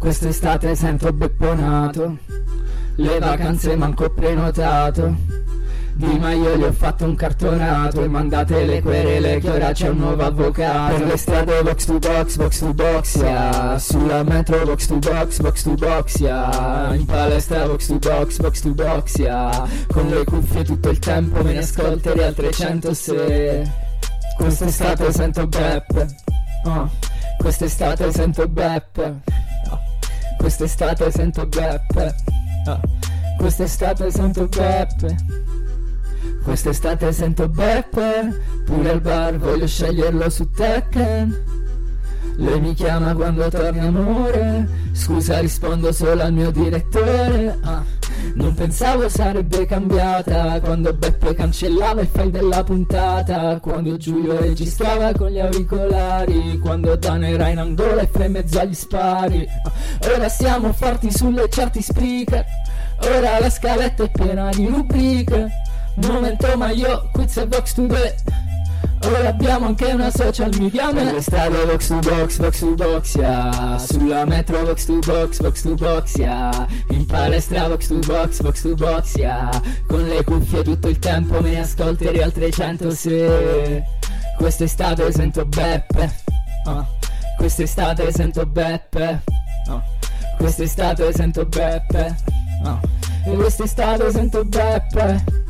Quest'estate sento bepponato Le vacanze manco prenotato. Di ma io gli ho fatto un cartonato E mandate le querele che ora c'è un nuovo avvocato. Per le strade box to box, box to box, yeah. Sulla metro box to box, box to box, yeah. In palestra box to box, box to box, yeah. Con le cuffie tutto il tempo me ne ascolterei al 300 se Quest'estate sento Beppe oh. Quest'estate sento Beppe oh. Quest'estate sento Beppe. Oh. Quest'estate sento Beppe. Quest'estate sento Beppe. Pure al bar voglio sceglierlo su Tekken lei mi chiama quando torna amore. Scusa rispondo solo al mio direttore. Ah, Non pensavo sarebbe cambiata Quando Beppe cancellava il file della puntata Quando Giulio registrava con gli auricolari Quando Dan era in angola e fra in mezzo agli spari. Ah, Ora siamo forti sulle certi speaker Ora la scaletta è piena di rubriche. Momento ma io quiz e box to the Ora abbiamo anche una social media Per le strade box to box, box to box, yeah Sulla metro box to box, box to box, yeah In palestra box to box, box to box, yeah Con le cuffie tutto il tempo me ne ascolterei al 300 se Quest'estate sento Beppe oh. Quest'estate sento Beppe oh. Quest'estate sento Beppe oh. E quest'estate sento Beppe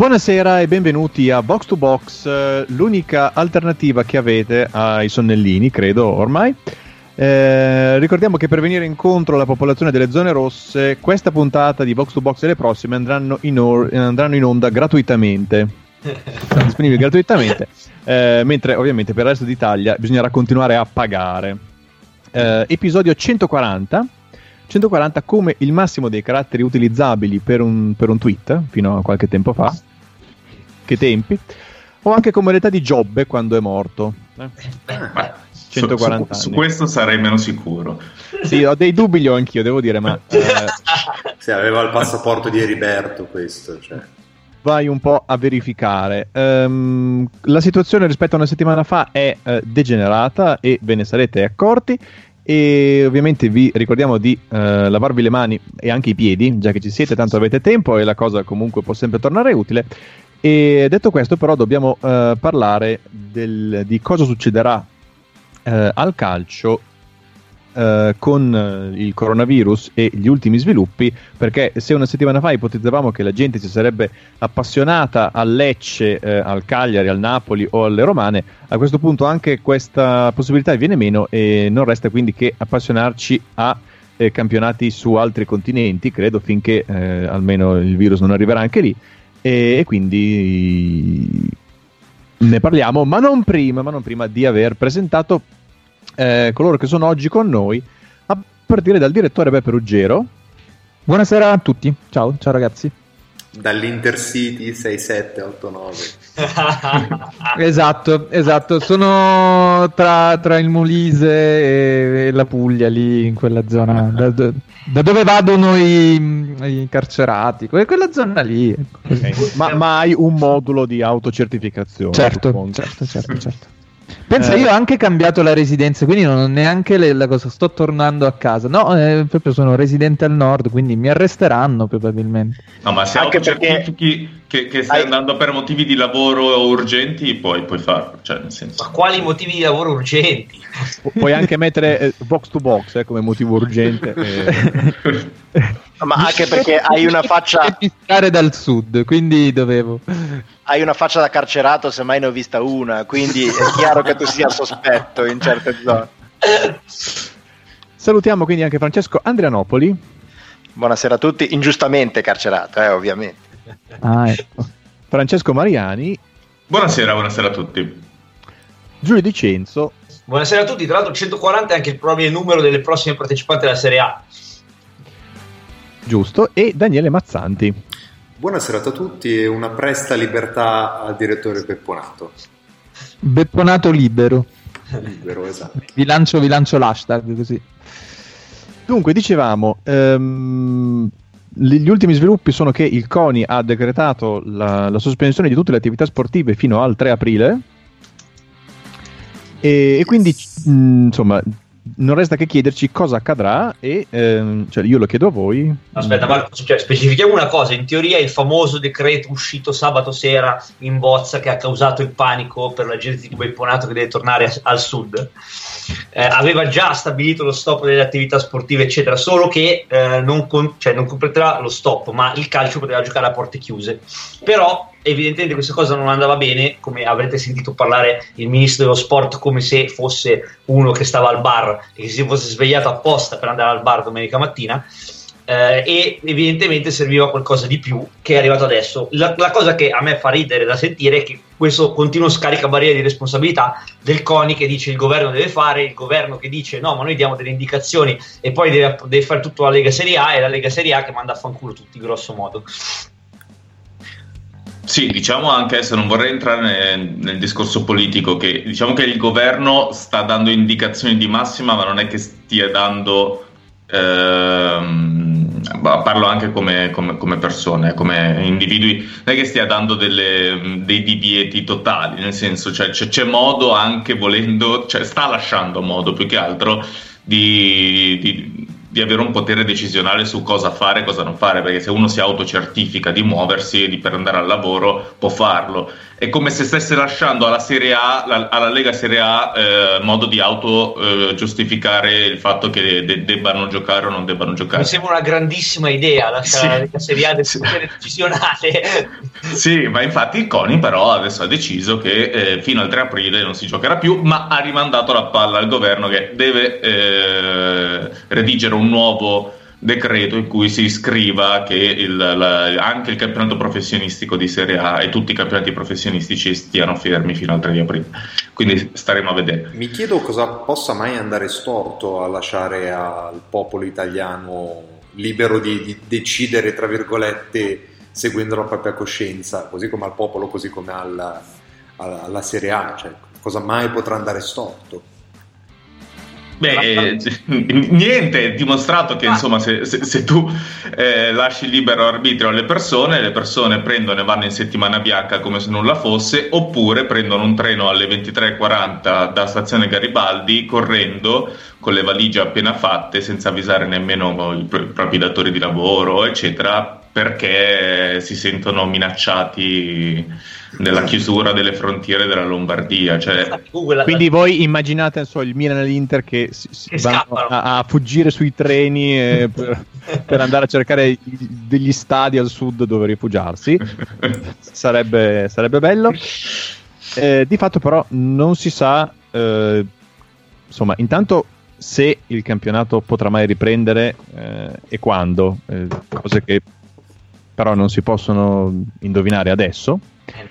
Buonasera e benvenuti a Box to Box, eh, l'unica alternativa che avete ai sonnellini, credo ormai. Eh, ricordiamo che per venire incontro alla popolazione delle zone rosse, questa puntata di Box to Box e le prossime andranno in, or- andranno in onda gratuitamente. Sono disponibili gratuitamente, eh, mentre ovviamente per il resto d'Italia bisognerà continuare a pagare. Eh, episodio 140. 140 come il massimo dei caratteri utilizzabili per un, per un tweet fino a qualche tempo fa che tempi, o anche come l'età di Giobbe quando è morto. Eh? Beh, 140 su, su, su, questo sarei meno sicuro. Sì, ho dei dubbi, li ho anch'io, devo dire, ma... Eh... sì, aveva il passaporto di Eriberto questo, cioè. Vai un po' a verificare. Um, la situazione rispetto a una settimana fa è uh, degenerata e ve ne sarete accorti e ovviamente vi ricordiamo di uh, lavarvi le mani e anche i piedi, già che ci siete, tanto avete tempo e la cosa comunque può sempre tornare utile. E detto questo, però, dobbiamo uh, parlare del, di cosa succederà uh, al calcio uh, con il coronavirus e gli ultimi sviluppi. Perché se una settimana fa ipotizzavamo che la gente si sarebbe appassionata al Lecce, al Cagliari, al Napoli o alle Romane, a questo punto anche questa possibilità viene meno e non resta quindi che appassionarci a campionati su altri continenti, credo, finché almeno il virus non arriverà anche lì e, e quindi ne parliamo, ma non prima, ma non prima di aver presentato eh, coloro che sono oggi con noi, a partire dal direttore Beppe Ruggero. Buonasera a tutti, ciao, ciao ragazzi dall'Intercity 6789 esatto esatto. Sono tra, tra il Molise e, e, la Puglia lì in quella zona. Da, da dove vadano i, i, carcerati? Quella zona lì okay. ma, ma hai un modulo di autocertificazione certo certo certo, certo. Pensa, Eh. io ho anche cambiato la residenza, quindi non ho neanche le- la cosa, sto tornando a casa. No, eh, proprio sono residente al nord, quindi mi arresteranno probabilmente. No, ma se Anche autocertifichi che, che stai Hai- andando per motivi di lavoro urgenti, poi puoi farlo. Cioè, nel senso. Ma quali motivi di lavoro urgenti? Pu- Puoi anche mettere eh, box to box eh, come motivo urgente. Ma anche perché hai una faccia, Stare dal sud, quindi dovevo. hai una faccia da carcerato, se mai ne ho vista una, quindi è chiaro che tu sia sospetto in certe zone. Salutiamo quindi anche Francesco Andrianopoli. Buonasera a tutti, ingiustamente carcerato, eh, ovviamente. Ah, ecco. Francesco Mariani, Buonasera, buonasera a tutti. Giulio Di Cenzo, Buonasera a tutti, tra l'altro 140 è anche il probabile numero delle prossime partecipanti alla Serie A. giusto, e Daniele Mazzanti. Buonasera a tutti e una presta libertà al direttore Pepponato. Bepponato libero. Libero, esatto. Vi lancio, vi lancio l'hashtag così. Dunque, dicevamo, ehm, gli gli ultimi sviluppi sono che il CONI ha decretato la, la sospensione di tutte le attività sportive fino al 3 aprile e, e quindi, mh, insomma, non resta che chiederci cosa accadrà e ehm, cioè, io lo chiedo a voi. Aspetta, Marco, cioè, specifichiamo una cosa: in teoria il famoso decreto uscito sabato sera in bozza che ha causato il panico per la gente di Bepponato che deve tornare a- al sud. eh, aveva già stabilito lo stop delle attività sportive, eccetera, solo che eh, non, con- cioè, non completerà lo stop, ma il calcio poteva giocare a porte chiuse. Però, evidentemente, questa cosa non andava bene, come avrete sentito parlare il ministro dello sport come se fosse uno che stava al bar e che si fosse svegliato apposta per andare al bar domenica mattina. eh, e evidentemente serviva qualcosa di più che è arrivato adesso. La, la cosa che a me fa ridere da sentire è che questo continuo scaricabarile di responsabilità del CONI che dice il governo deve fare, il governo che dice no, ma noi diamo delle indicazioni e poi deve, deve fare tutto la Lega Serie A e la Lega Serie A che manda a fanculo tutti, grosso modo. Sì, diciamo anche, se non vorrei entrare nel, nel discorso politico, che diciamo che il governo sta dando indicazioni di massima, ma non è che stia dando... ehm, parlo anche come, come- come persone, come individui, non è che stia dando delle- dei divieti totali, nel senso cioè, c'è, c'è modo anche volendo, cioè sta lasciando modo più che altro di, di- di avere un potere decisionale su cosa fare e cosa non fare, perché se uno si autocertifica di muoversi e di per andare al lavoro può farlo. È come se stesse lasciando alla Serie A, la- alla Lega Serie A, eh, modo di auto eh, giustificare il fatto che de- debbano giocare o non debbano giocare. Mi sembra una grandissima idea lasciare Sì. la Lega Serie A del Sì. potere decisionale. Sì, ma infatti il CONI però adesso ha deciso che eh, fino al 3 aprile non si giocherà più, ma ha rimandato la palla al governo che deve eh, redigere un nuovo decreto in cui si scriva che il- la- anche il campionato professionistico di Serie A e tutti i campionati professionistici stiano fermi fino al 3 di aprile. Quindi staremo a vedere. Mi chiedo cosa possa mai andare storto a lasciare al popolo italiano libero di, di decidere, tra virgolette, seguendo la propria coscienza, così come al popolo, così come alla, alla- alla Serie A. Cioè, cosa mai potrà andare storto? Beh, eh, niente, è dimostrato che insomma se, se- se tu eh, lasci il libero arbitrio alle persone, le persone prendono e vanno in settimana bianca come se nulla fosse, oppure prendono un treno alle 23.40 da stazione Garibaldi correndo con le valigie appena fatte senza avvisare nemmeno i, pro- i propri datori di lavoro, eccetera, perché si sentono minacciati nella chiusura delle frontiere della Lombardia. Cioè, Quindi voi immaginate so, il Milan e l'Inter che, si- si Che a, a fuggire sui treni eh, per, per andare a cercare degli stadi al sud dove rifugiarsi. sarebbe, sarebbe bello. Eh, di fatto però non si sa, eh, insomma, intanto se il campionato potrà mai riprendere eh, e quando, eh, cose che però non si possono indovinare adesso.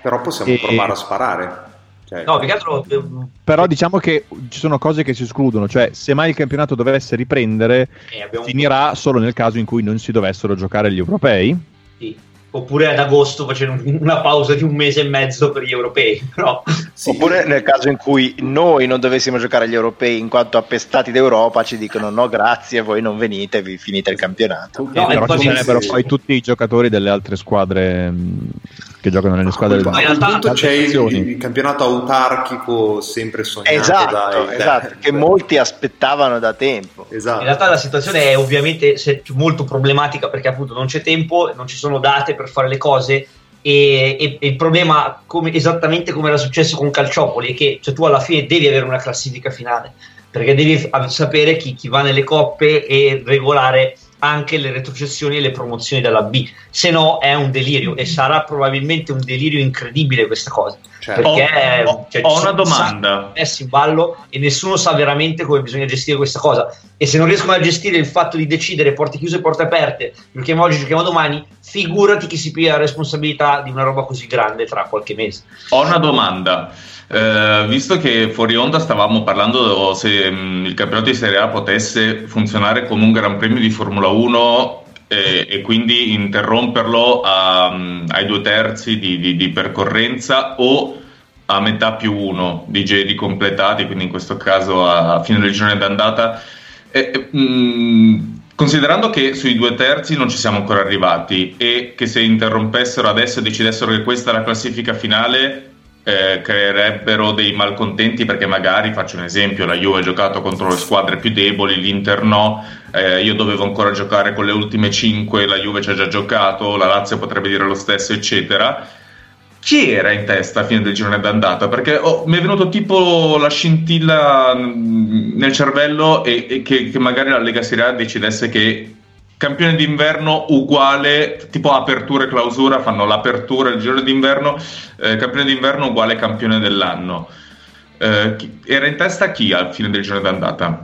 Però possiamo E- provare a sparare. Cioè, No, altro eh, Però diciamo che ci sono cose che si escludono, cioè se mai il campionato dovesse riprendere, eh, abbiamo finirà solo nel caso in cui non si dovessero giocare gli europei. sì. Oppure ad agosto facendo un- una pausa di un mese e mezzo per gli europei. Però sì, Oppure nel caso in cui noi non dovessimo giocare agli europei in quanto appestati d'Europa ci dicono no grazie, voi non venite, vi finite il campionato. No, Eh, però ci sarebbero poi tutti i giocatori delle altre squadre mh, che giocano nelle squadre Ma del in realtà c'è il, il campionato autarchico sempre sognato Esatto, dai- esatto, dai- che molti aspettavano da tempo. Esatto. In realtà la situazione è ovviamente molto problematica perché appunto non c'è tempo, non ci sono date per fare le cose e, e- e il problema, come- esattamente come era successo con Calciopoli, è che cioè, tu alla fine devi avere una classifica finale perché devi f- sapere chi, chi va nelle coppe e regolare anche le retrocessioni e le promozioni dalla B, se no è un delirio e sarà probabilmente un delirio incredibile questa cosa. Certo. Perché Ho- cioè, ho una domanda. messi in ballo e nessuno sa veramente come bisogna gestire questa cosa. E se non riescono a gestire il fatto di decidere porte chiuse e porte aperte, giochiamo oggi, giochiamo domani, figurati chi si piglia la responsabilità di una roba così grande tra qualche mese. Ho una domanda. Eh, visto che fuori onda stavamo parlando se mh, il campionato di Serie A potesse funzionare come un Gran Premio di Formula 1 eh, e quindi interromperlo a, mh, ai due terzi di, di- di percorrenza o a metà più uno di giri completati, quindi in questo caso a fine del girone d'andata. Eh, eh, mh, considerando che sui due terzi non ci siamo ancora arrivati e che se interrompessero adesso e decidessero che questa è la classifica finale, eh, creerebbero dei malcontenti perché magari, faccio un esempio, la Juve ha giocato contro le squadre più deboli, l'Inter no, eh, io dovevo ancora giocare con le ultime 5, la Juve ci ha già giocato, la Lazio potrebbe dire lo stesso, eccetera. Chi era in testa a fine del girone d'andata? Perché oh, mi è venuto tipo la scintilla mm, nel cervello e, e che, che magari la Lega Serie A decidesse che campione d'inverno uguale, tipo apertura e clausura, fanno l'apertura, il girone d'inverno, eh, campione d'inverno uguale campione dell'anno. Eh, chi- era in testa chi al fine del girone d'andata?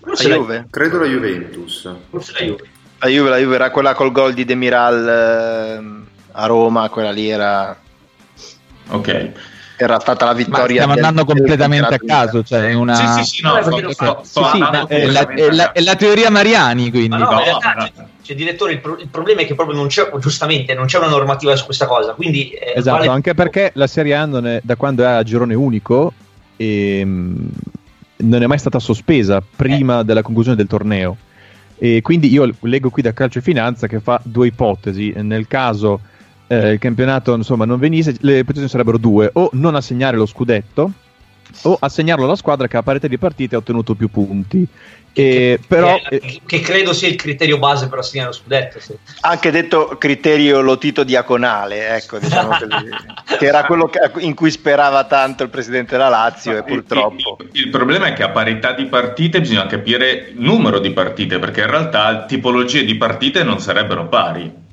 La Juve. Credo la Juventus. Forse la Juve. La Juve, la Juve era quella col gol di Demiral ehm, a Roma, quella lì era, Ok. Era stata la Ma vittoria. stiamo del- andando completamente a caso, cioè è una... Sì, sì, sì, no, Eh, sto- perché lo sto- so. sto Sì, sì, andando ma è, la, completamente è la- a è la teoria Mariani, quindi. Ma no, No, ma in realtà, no. cioè, cioè, direttore, il, pro- il problema è che proprio non c'è, giustamente, non c'è una normativa su questa cosa. Quindi, eh, Esatto, vale- anche perché la Serie A non è- da quando è a girone unico ehm, non è mai stata sospesa prima della conclusione del torneo. E quindi io leggo qui da Calcio e Finanza che fa due ipotesi. Nel caso eh, il campionato insomma, non venisse, le ipotesi sarebbero due: o non assegnare lo scudetto, o assegnarlo alla squadra che a parità di partite ha ottenuto più punti. E, però, che, eh, che credo sia il criterio base per assegnare lo scudetto. sì. Anche detto criterio lotito diaconale, ecco, diciamo così, che era quello che- in cui sperava tanto il presidente della Lazio e purtroppo. Il, il problema è che a parità di partite bisogna capire il numero di partite, perché in realtà tipologie di partite non sarebbero pari.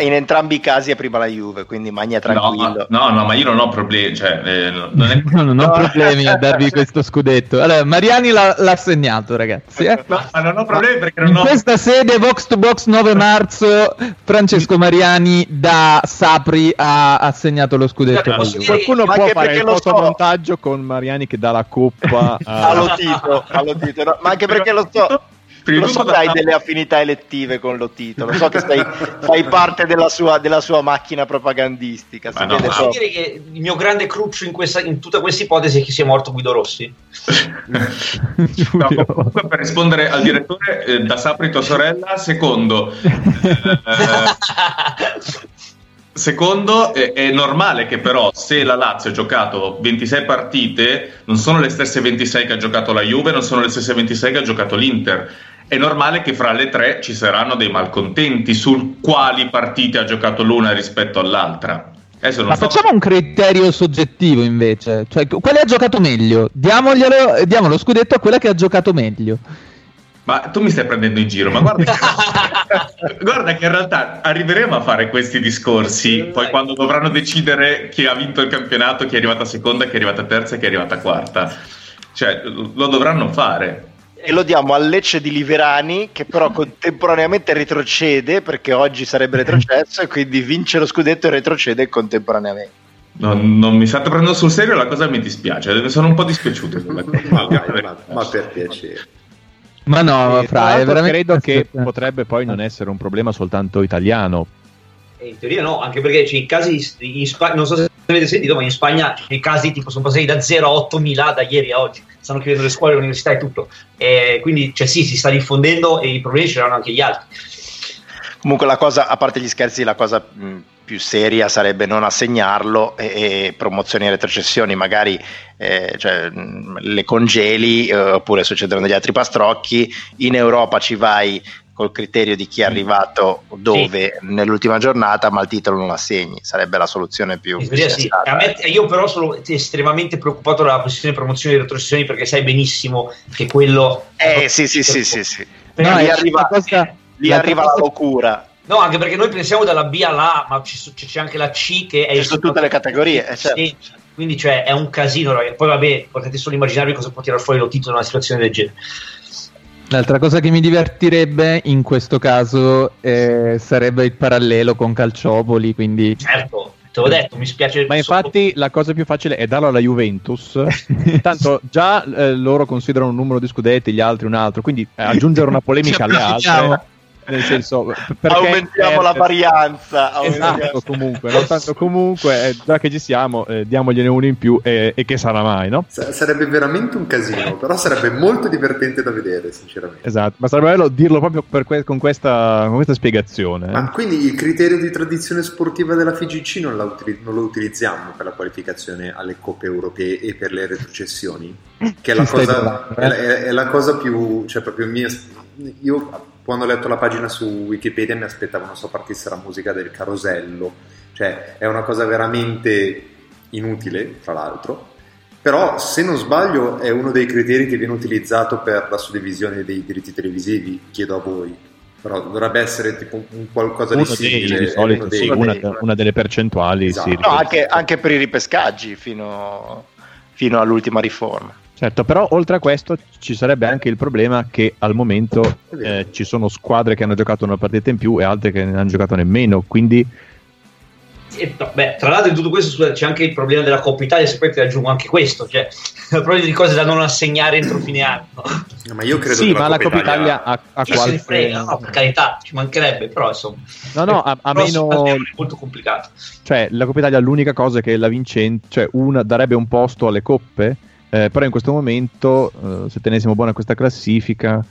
In entrambi i casi è prima la Juve, quindi magna tranquillo. No, no, no, ma io non ho problemi. Cioè, eh, non è... No, non ho problemi a darvi questo scudetto. Allora, Mariani l'ha, l'ha segnato, ragazzi. eh. No, ma non ho problemi perché In non ho. questa sede, Box to Box 9 marzo, Francesco Mariani da Sapri ha assegnato lo scudetto. Juve. dire- qualcuno può fare il lo so. fotomontaggio con Mariani che dà la coppa a... A Lotito, a Lotito, no, ma anche perché lo so, lo so che hai delle affinità elettive con Lotito, lo so che sei, fai parte della sua, della sua macchina propagandistica. Ma no, Posso dire che il mio grande cruccio in, questa- in tutta questa ipotesi è che sia morto Guido Rossi. No, comunque per rispondere al direttore eh, da Sapri tua sorella, secondo, eh, secondo eh, è normale che però se la Lazio ha giocato 26 partite, non sono le stesse 26 che ha giocato la Juve, non sono le stesse 26 che ha giocato l'Inter. È normale che fra le tre ci saranno dei malcontenti sul quali partite ha giocato l'una rispetto all'altra. Ma so- facciamo un criterio soggettivo invece, cioè quale ha giocato meglio? Diamoglielo, eh, diamo lo scudetto a quella che ha giocato meglio. Ma tu mi stai prendendo in giro, ma guarda che, guarda che in realtà arriveremo a fare questi discorsi poi quando dovranno decidere chi ha vinto il campionato, chi è arrivata seconda, chi è arrivata terza e chi è arrivata quarta. Cioè, lo dovranno fare. E lo diamo al Lecce di Liverani, che però contemporaneamente retrocede, perché oggi sarebbe retrocesso, e quindi vince lo scudetto e retrocede contemporaneamente. Non, non mi state prendendo sul serio, la cosa mi dispiace, sono un po' dispiaciuto. Ma, dai, ma- ma per piacere. Ma no, E, tra Fra, veramente... credo che potrebbe poi non essere un problema soltanto italiano. E in teoria no, anche perché c'è i casi in Spagna, non so se avete sentito, ma in Spagna i casi tipo sono passati da 0 a 8.000 da ieri a oggi. Stanno chiudendo le scuole, le università e tutto. E quindi, cioè, sì, si sta diffondendo e i problemi c'erano anche gli altri. Comunque la cosa, a parte gli scherzi, la cosa mh, più seria sarebbe non assegnarlo e, e promozioni e retrocessioni magari eh, cioè, mh, le congeli eh, oppure succedono degli altri pastrocchi in Europa ci vai col criterio di chi è arrivato dove nell'ultima giornata ma il titolo non l'assegni sarebbe la soluzione più sì. me- io però sono estremamente preoccupato dalla questione promozioni e retrocessioni perché sai benissimo che quello eh sì sì sì sì, sì. Però lì è arriva, cosa- lì la arriva cosa- la locura No, anche perché noi pensiamo dalla B alla A, ma c'è anche la C che è Ci sono tutte le categorie, eh, certo. Sì, Quindi cioè, è un casino. ragazzi. Poi vabbè, potete solo immaginarvi cosa può tirare fuori lo titolo in una situazione del genere. L'altra cosa che mi divertirebbe in questo caso eh, sarebbe il parallelo con Calciopoli, quindi... Certo, te l'ho detto, mi spiace. Ma infatti la cosa più facile è darlo alla Juventus. Tanto già eh, loro considerano un numero di scudetti, gli altri un altro, quindi eh, aggiungere una polemica alle altre. Nel senso, aumentiamo la varianza Esatto, comunque, no? tanto comunque, eh, già che ci siamo, eh, diamogliene uno in più e, e che sarà mai, no? Sa- Sarebbe veramente un casino, però sarebbe molto divertente da vedere, sinceramente. Esatto, ma sarebbe bello dirlo proprio per que- con, questa, con questa spiegazione. eh. Ma quindi il criterio di tradizione sportiva della FIGC non, utili- non lo utilizziamo per la qualificazione alle coppe europee e per le retrocessioni? Che è la, cosa, parlando, è, eh? la- è- è la cosa più, cioè proprio mia. Io quando ho letto la pagina su Wikipedia mi aspettavo, non so, partisse la musica del carosello, cioè è una cosa veramente inutile, tra l'altro. Però, se non sbaglio, è uno dei criteri che viene utilizzato per la suddivisione dei diritti televisivi. Chiedo a voi, però dovrebbe essere tipo un qualcosa Uno di dei, simile. di è solito, sì, dei- una, una delle percentuali. Esatto. sì, no anche, anche per i ripescaggi fino, fino all'ultima riforma Certo, però oltre a questo ci sarebbe anche il problema che al momento eh, ci sono squadre che hanno giocato una partita in più e altre che ne hanno giocato nemmeno, quindi E, no, beh, tra l'altro in tutto questo c'è anche il problema della Coppa Italia, se poi ti aggiungo anche questo, cioè il problema di cose da non assegnare entro fine anno. Ma io credo sì, che ma la Coppa Italia ha, ha se ne qualche... frega, no, per carità, ci mancherebbe, però insomma. No, no, a, a meno... è molto complicato. Cioè, la Coppa Italia l'unica cosa è che la vincente, cioè una darebbe un posto alle coppe, eh, però in questo momento, eh, se tenessimo buona questa classifica,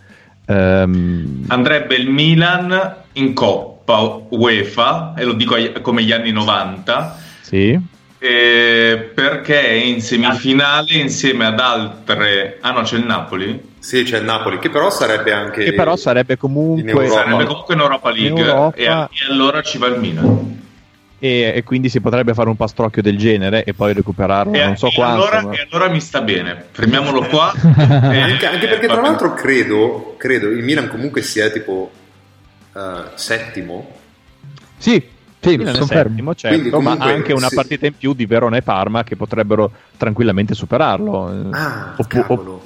ehm, Andrebbe il Milan in Coppa UEFA, e lo dico ai- come gli anni 90, sì, eh, perché è in semifinale insieme ad altre... Ah no, c'è il Napoli? Sì, c'è il Napoli, che però sarebbe anche... che però sarebbe comunque... in Europa. Sarebbe comunque in Europa League In Europa- E, e allora ci va il Milan. E, e quindi si potrebbe fare un pastrocchio del genere e poi recuperarlo, E, non so e quanto. allora, ma- e allora mi sta bene, fermiamolo qua. Eh, E- anche, anche perché tra l'altro credo, credo il Milan comunque sia tipo eh, settimo. Sì, sì, confermo. settimo, certo, Quindi ma comunque, ha anche una sì. partita in più di Verona e Parma che potrebbero tranquillamente superarlo. Ah, Oppu-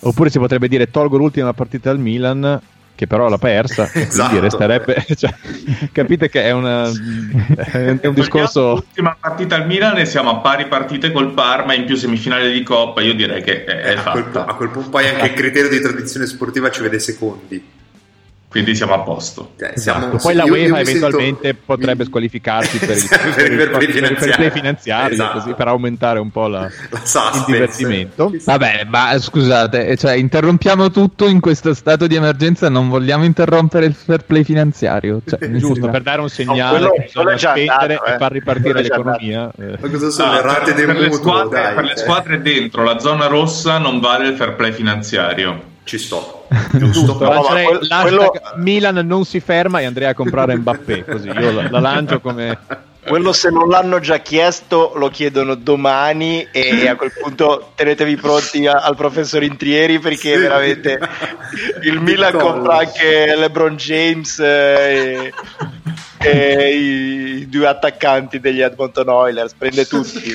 oppure si potrebbe dire tolgo l'ultima partita al Milan che però l'ha persa, Esatto. quindi resterebbe... cioè, capite che è, una, è un, discorso... L'ultima partita al Milan e siamo a pari partite col Parma in più semifinale di Coppa. Io direi che è, è a, quel, fatta. a quel punto poi anche il criterio di tradizione sportiva ci vede secondi. Quindi siamo a posto. Cioè, siamo- Esatto. Poi la UEFA mi sento- eventualmente potrebbe squalificarsi per, il, Per i fair play per i fair play finanziari, Esatto. così, per aumentare un po' la, La il divertimento. Vabbè, ma scusate, eh, cioè, interrompiamo tutto in questo stato di emergenza, non vogliamo interrompere il fair play finanziario. Cioè, Giusto, per dare un segnale quello- che bisogna quello già spendere andato, eh. e far ripartire l'economia. eh. Ma cosa sono Ah, le rate per, del per le mutuo? squadre, dai, per le cioè, squadre dentro la zona rossa non vale il fair play finanziario. Ci sto. Giusto, No, ma lancerei quel- l'hashtag quello- Milan non si ferma e andrei a comprare Mbappé, così io la, la lancio come... quello se non l'hanno già chiesto lo chiedono domani e a quel punto tenetevi pronti a- al professor Intrieri perché Sì. veramente il Milan compra anche LeBron James eh, e, e i, i due attaccanti degli Edmonton Oilers prende tutti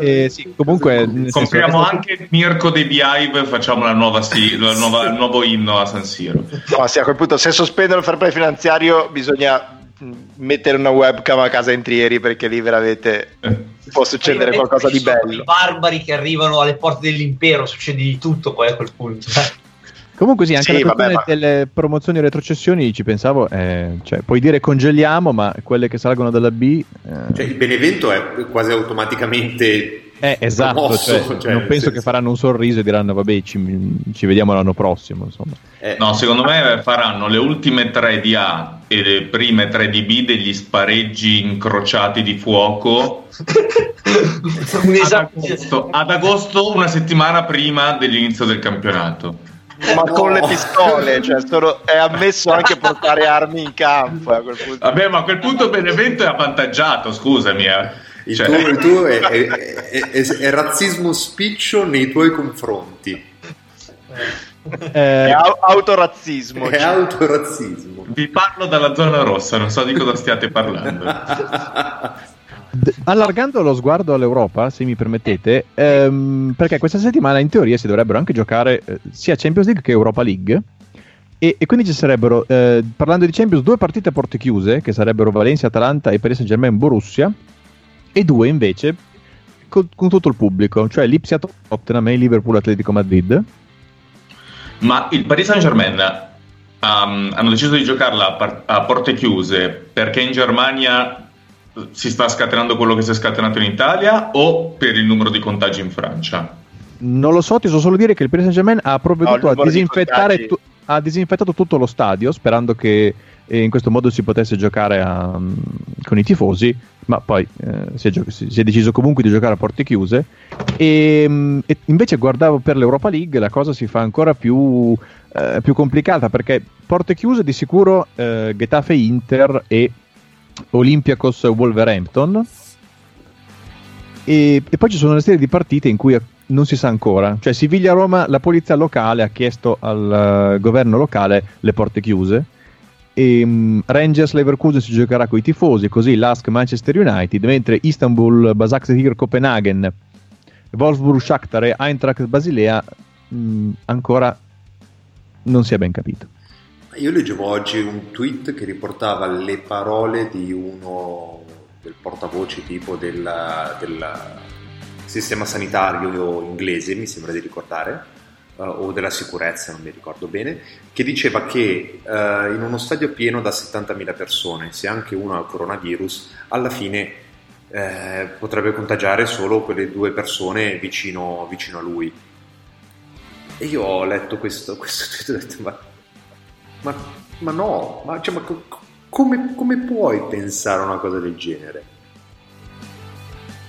Eh, sì, comunque... Compriamo stato- anche Mirko dei Beehive e facciamo la nuova sti- la nuova- il nuovo inno a San Siro. No, sì, a quel punto se sospendono il fair play finanziario bisogna mh, mettere una webcam a casa Intrieri perché lì veramente può succedere qualcosa di bello I barbari che arrivano alle porte dell'impero, succede di tutto poi a quel punto. Comunque sì, anche Sì, la vabbè, questione delle promozioni e retrocessioni ci pensavo, eh, cioè puoi dire congeliamo, ma quelle che salgono dalla B... eh, Cioè, il Benevento è quasi automaticamente Eh, esatto, promosso, cioè, cioè, non penso senso- che faranno un sorriso e diranno vabbè ci, ci vediamo l'anno prossimo. Insomma. Eh, No, secondo me faranno le ultime tre di A e le prime tre di B degli spareggi incrociati di fuoco Un ad esame- agosto, ad agosto, una settimana prima dell'inizio del campionato. Ma con le pistole, cioè sono- è ammesso anche portare armi in campo. eh, a quel punto. Vabbè, ma a quel punto Benevento è avvantaggiato, scusami. eh. Il Cioè- tuo, il tuo è, è- è- è- è razzismo spiccio nei tuoi confronti. È Eh, au- autorazzismo. È cioè. autorazzismo. Vi parlo dalla zona rossa, non so di cosa stiate parlando. allargando lo sguardo all'Europa, se mi permettete, ehm, perché questa settimana in teoria si dovrebbero anche giocare eh, sia Champions League che Europa League. E, e quindi ci sarebbero, eh, parlando di Champions, due partite a porte chiuse, che sarebbero Valencia-Atalanta e Paris Saint-Germain-Borussia, e due invece con, con tutto il pubblico, cioè Lipsia-Tottenham e Liverpool-Atletico Madrid. Ma il Paris Saint Germain hanno deciso di giocarla a, par- a porte chiuse perché in Germania si sta scatenando quello che si è scatenato in Italia o per il numero di contagi in Francia? Non lo so, ti so solo dire che il Paris Saint-Germain ha No, provveduto a numero di disinfettare, tu- ha disinfettato tutto lo stadio, sperando che eh, in questo modo si potesse giocare a- mm, con i tifosi, ma poi eh, si, è gio- si- è deciso comunque di giocare a porte chiuse. E, mm, e invece guardavo per l'Europa League, la cosa si fa ancora più, eh, più complicata perché porte chiuse di sicuro eh, Getafe Inter e Olympiacos Wolverhampton. E, e poi ci sono una serie di partite in cui non si sa ancora. Cioè, Siviglia-Roma, la polizia locale ha chiesto al eh, governo locale le porte chiuse. E, mm, Rangers Leverkusen si giocherà con i tifosi, così l'Ask Manchester United, mentre Istanbul, Basaksehir Copenaghen, Wolfsburg Shakhtar e Eintracht Basilea mm, ancora non si è ben capito. Io leggevo oggi un tweet che riportava le parole di uno del portavoce tipo del, del sistema sanitario inglese, mi sembra di ricordare, eh, o della sicurezza, non mi ricordo bene, che diceva che eh, in uno stadio pieno da 70.000 persone, se anche uno ha il coronavirus, alla fine eh, potrebbe contagiare solo quelle due persone vicino, vicino a lui. E io ho letto questo, questo tweet e ho detto, ma, ma, ma no, ma, cioè, ma co- co- come, come puoi pensare a una cosa del genere?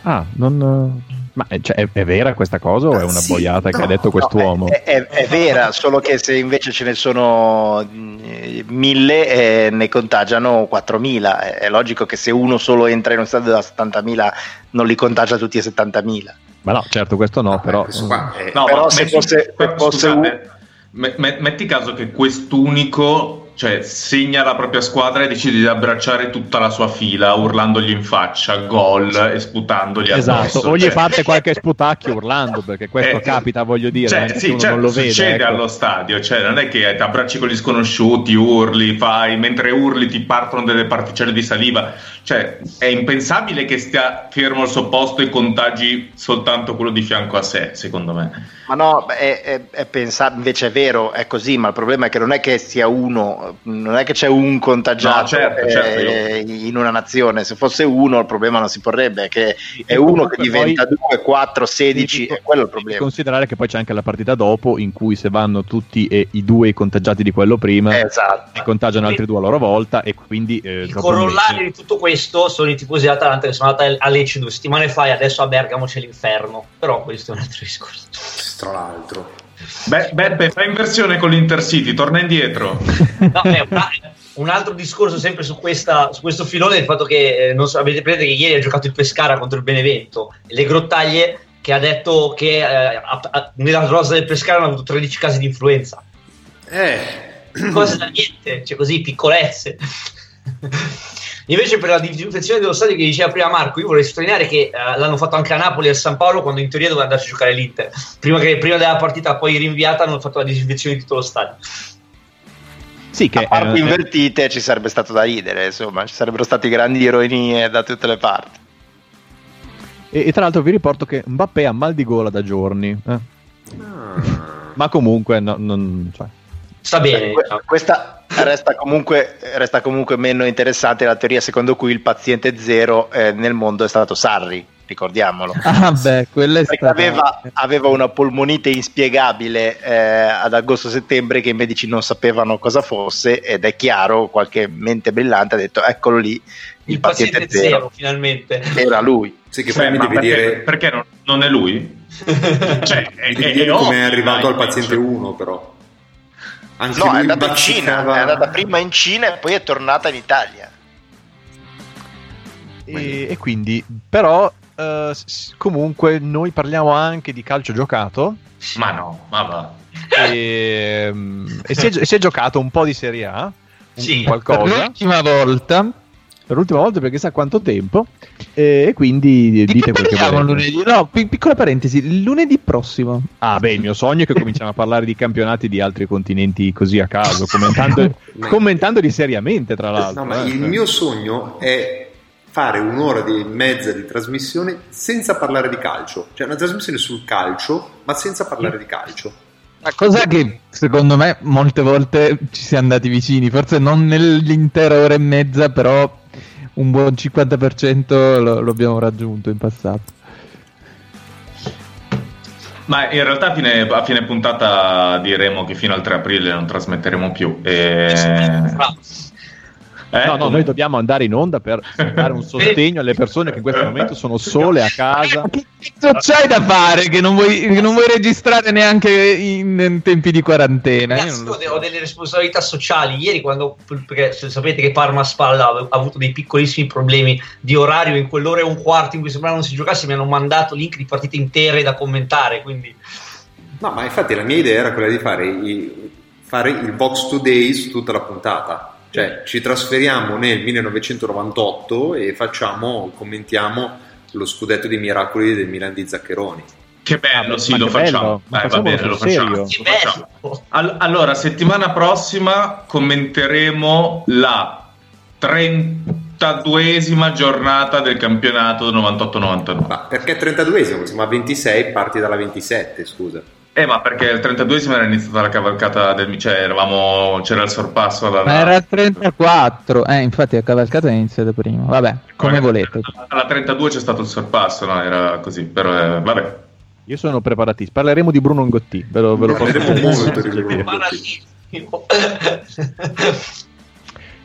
Ah, non. Ma è, cioè, è- è vera questa cosa o è una Sì, boiata che no, ha detto No, quest'uomo? è, è- è vera, solo che se invece ce ne sono eh, mille eh, ne contagiano 4.000. È, è logico che se uno solo entra in uno stadio da 70.000 non li contagia tutti e 70.000. Ma no, certo, questo no, Vabbè, però. questo qua è- No, Però se fosse- se fosse scusate, me- me- metti caso che quest'unico cioè, segna la propria squadra e decide di abbracciare tutta la sua fila urlandogli in faccia gol e sputandogli Esatto, addosso. o gli cioè- fate qualche sputacchio urlando perché questo Eh, capita, voglio dire, Cioè, sì, cioè, non lo vede. succede ecco. allo stadio, cioè non è che ti abbracci con gli sconosciuti, urli, fai, mentre urli ti partono delle particelle di saliva, cioè è impensabile che stia fermo al suo posto e contagi soltanto quello di fianco a sé, secondo me. Ma no, è, è, è pensa- invece è vero, è così, ma il problema è che non è che sia uno, non è che c'è un contagiato No, certo, eh, certo, io- in una nazione, se fosse uno il problema non si porrebbe, è che è uno che diventa poi- 2, 4, 16, Devi- è quello il problema. Considerare che poi c'è anche la partita dopo in cui se vanno tutti e i due contagiati di quello prima esatto. ne contagiano altri due a loro volta e quindi eh, Il probabilmente- corollario di tutto questo sono i tifosi dell'Atalanta che sono andati a Lecce due settimane fa e adesso a Bergamo c'è l'inferno. Però questo è un altro discorso. Tra l'altro. Beh, Beppe, fai inversione con l'Intercity, torna indietro. No, è una- un altro discorso sempre su, questa- su questo filone è il fatto che eh, non so, avete presente che ieri ha giocato il Pescara contro il Benevento le grottaglie che ha detto che eh, a- a- nella rosa del Pescara hanno avuto 13 casi di influenza Eh, cose da niente, cioè così piccolezze. Invece per la disinfezione dello stadio che diceva prima Marco, io vorrei sottolineare che eh, l'hanno fatto anche a Napoli e a San Paolo quando in teoria doveva andarci a giocare l'Inter. Prima, che, prima della partita poi rinviata hanno fatto la disinfezione di tutto lo stadio. Sì, che A parti eh, invertite ci sarebbe stato da ridere, insomma, ci sarebbero stati grandi eroini da tutte le parti. e, e tra l'altro vi riporto che Mbappé ha mal di gola da giorni. eh. ah. Ma comunque no- non, cioè, Sta bene. Que- diciamo. Questa resta comunque, resta comunque meno interessante la teoria secondo cui il paziente zero eh, nel mondo è stato Sarri. ricordiamolo. Ah, beh, quella è Perché stata... aveva, aveva una polmonite inspiegabile eh, ad agosto-settembre che i medici non sapevano cosa fosse ed è chiaro, qualche mente brillante ha detto eccolo lì, il, Il paziente zero. zero, finalmente. Era lui. Sì, che Cioè, poi mi devi perché, dire, perché non, non è lui? cioè, è, devi è- dire come è arrivato al paziente cioè, 1 però. Anche No, è andata in Cina, è andata prima in Cina e poi è tornata in Italia. E, e quindi, però, eh, comunque, noi parliamo anche di calcio giocato. Ma no, ma va. E, mm, e si, è, gio- si è giocato un po' di Serie A, Sì, Per qualcosa. l'ultima volta Per l'ultima volta perché sa quanto tempo. E quindi Di dite che quel che volete. lunedì? No, pi- piccola parentesi, lunedì prossimo. Ah, beh, il mio sogno è che cominciamo a parlare di campionati di altri continenti così a caso, commentando, commentandoli seriamente, tra l'altro. No, ma eh. il mio sogno è fare un'ora e mezza di trasmissione senza parlare di calcio. Cioè una trasmissione sul calcio, ma senza parlare di calcio. La cosa che secondo me molte volte ci siamo andati vicini, forse non nell'intera ora e mezza, però un buon 50% lo, lo abbiamo raggiunto in passato. Ma in realtà a fine, a fine puntata diremo che fino al 3 aprile non trasmetteremo più. E... Eh? No, no, noi dobbiamo andare in onda per dare un sostegno alle persone che in questo momento sono sole a casa. Che cazzo c'hai da fare che non vuoi, che non vuoi registrare neanche in, in tempi di quarantena? Lo io ho delle responsabilità sociali. Ieri, quando perché sapete che Parma Spalla ha ha avuto dei piccolissimi problemi di orario in quell'ora e un quarto in cui sembrava non si giocasse, mi hanno mandato link di partite intere da commentare. Quindi, No, ma infatti la mia idea era quella di fare, i- fare il box today su tutta la puntata. Cioè, ci trasferiamo nel 1998 e facciamo, commentiamo lo scudetto dei miracoli del Milan di Zaccheroni. Che bello, Ah, sì, lo facciamo. bello, Dai, va bene, lo facciamo. lo facciamo. All- allora, settimana prossima commenteremo la 32esima giornata del campionato 98-99. Ma perché 32esimo? Siamo a 26, parti dalla 27, scusa. Eh, ma perché il 32esimo era iniziata la cavalcata del cioè eravamo c'era il sorpasso alla, Ma era il 34, eh, infatti la cavalcata è iniziata prima. Vabbè, come volete. alla 32 c'è stato il sorpasso, no? Era così, però eh, vabbè. Io sono preparatissimo. Parleremo di Bruno Ngotti. Ve lo, ve lo posso dire. molto di Bruno.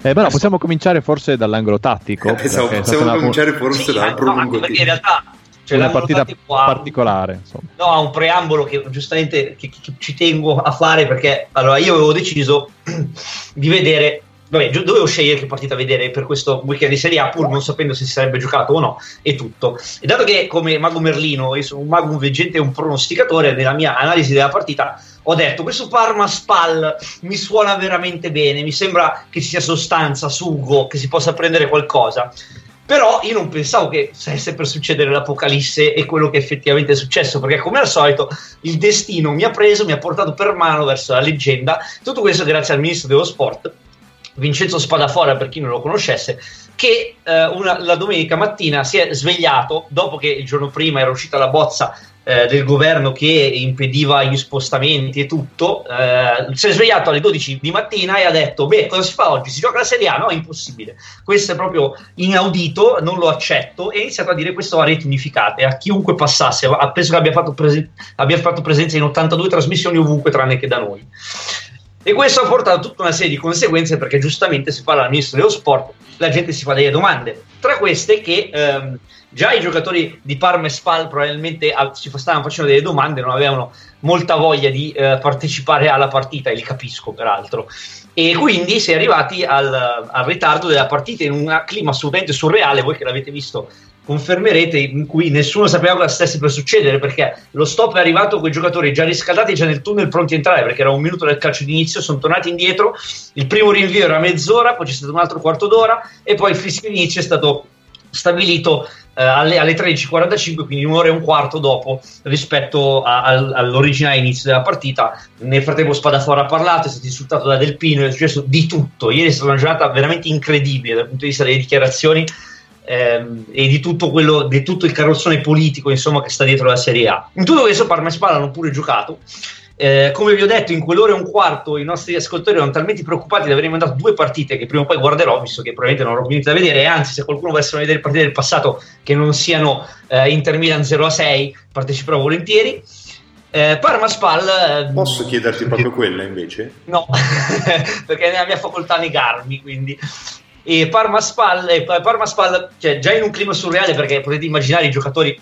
Eh, però possiamo cominciare forse dall'angolo tattico. Eh, è possiamo cominciare forse Sì, da ma- Bruno no, anche Gotti. perché in realtà cioè, una partita qua, particolare. Insomma. No, ha un preambolo che giustamente che- che ci tengo a fare perché allora io avevo deciso di vedere, vabbè, dovevo scegliere che partita vedere per questo weekend di Serie A pur non sapendo se si sarebbe giocato o no e tutto. E dato che come Mago Merlino io sono un mago un veggente e un pronosticatore, nella mia analisi della partita ho detto questo Parma Spal mi suona veramente bene, mi sembra che ci sia sostanza, sugo, che si possa prendere qualcosa. Però io non pensavo che stesse per succedere l'apocalisse e quello che effettivamente è successo, perché come al solito il destino mi ha preso, mi ha portato per mano verso la leggenda. Tutto questo grazie al ministro dello sport, Vincenzo Spadafora, per chi non lo conoscesse, che eh, una- la domenica mattina si è svegliato dopo che il giorno prima era uscita la bozza eh, del governo che impediva gli spostamenti e tutto. eh, si è svegliato alle 12 di mattina e ha detto: Beh, cosa si fa oggi? Si gioca la Serie A? No, è impossibile. Questo è proprio inaudito, non lo accetto. E ha iniziato a dire questo a reti unificate, a chiunque passasse. Penso che abbia fatto, presen- abbia fatto presenza in 82 trasmissioni ovunque, tranne che da noi. E questo ha portato a tutta una serie di conseguenze perché giustamente si parla al ministro dello sport, la gente si fa delle domande. Tra queste che ehm, già i giocatori di Parma e Spal probabilmente si stavano facendo delle domande, non avevano molta voglia di eh, partecipare alla partita, e li capisco peraltro. E quindi si è arrivati al, al ritardo della partita in un clima assolutamente surreale, voi che l'avete visto confermerete in cui nessuno sapeva cosa stesse per succedere perché lo stop è arrivato con i giocatori già riscaldati già nel tunnel pronti a entrare perché era un minuto del calcio d'inizio sono tornati indietro. Il primo rinvio era mezz'ora poi c'è stato un altro quarto d'ora e poi il fischio inizio è stato stabilito eh, alle, alle 13.45 quindi un'ora e un quarto dopo rispetto a- al- all'originale inizio della partita. Nel frattempo Spadafora ha parlato è stato insultato da Del Pino è successo di tutto. Ieri è stata una giornata veramente incredibile dal punto di vista delle dichiarazioni ehm, e di tutto quello di tutto il carrozzone politico insomma che sta dietro la Serie A in tutto questo Parma e Spal hanno pure giocato Eh, come vi ho detto, in quell'ora e un quarto i nostri ascoltatori erano talmente preoccupati di aver mandato due partite che prima o poi guarderò, visto che probabilmente non avrò finito da vedere. E anzi, se qualcuno volesse vedere partite del passato che non siano eh, Inter Milan 0 a 6, parteciperò volentieri. Eh, Parma Spal. eh, Posso chiederti proprio quella invece? No, perché è nella mia facoltà negarmi, quindi. E Parma Spal, cioè, già in un clima surreale perché potete immaginare i giocatori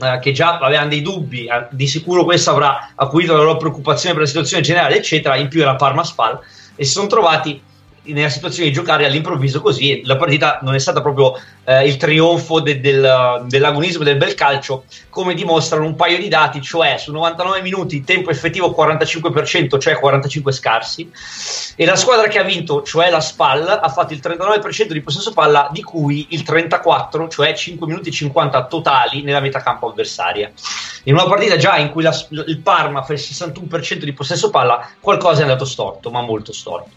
eh, che già avevano dei dubbi, eh, di sicuro questo avrà acuito la loro preoccupazione per la situazione generale, eccetera. In più era Parma Spal e si sono trovati nella situazione di giocare all'improvviso così. La partita non è stata proprio eh, il trionfo de- del- dell'agonismo e del bel calcio, come dimostrano un paio di dati, cioè su 99 minuti tempo effettivo 45%, cioè 45 scarsi, e la squadra che ha vinto, cioè la SPAL, ha fatto il 39% di possesso palla, di cui il 34%, cioè 5 minuti e 50 totali nella metà campo avversaria. In una partita già in cui la- il Parma fa il 61% di possesso palla, qualcosa è andato storto, ma molto storto.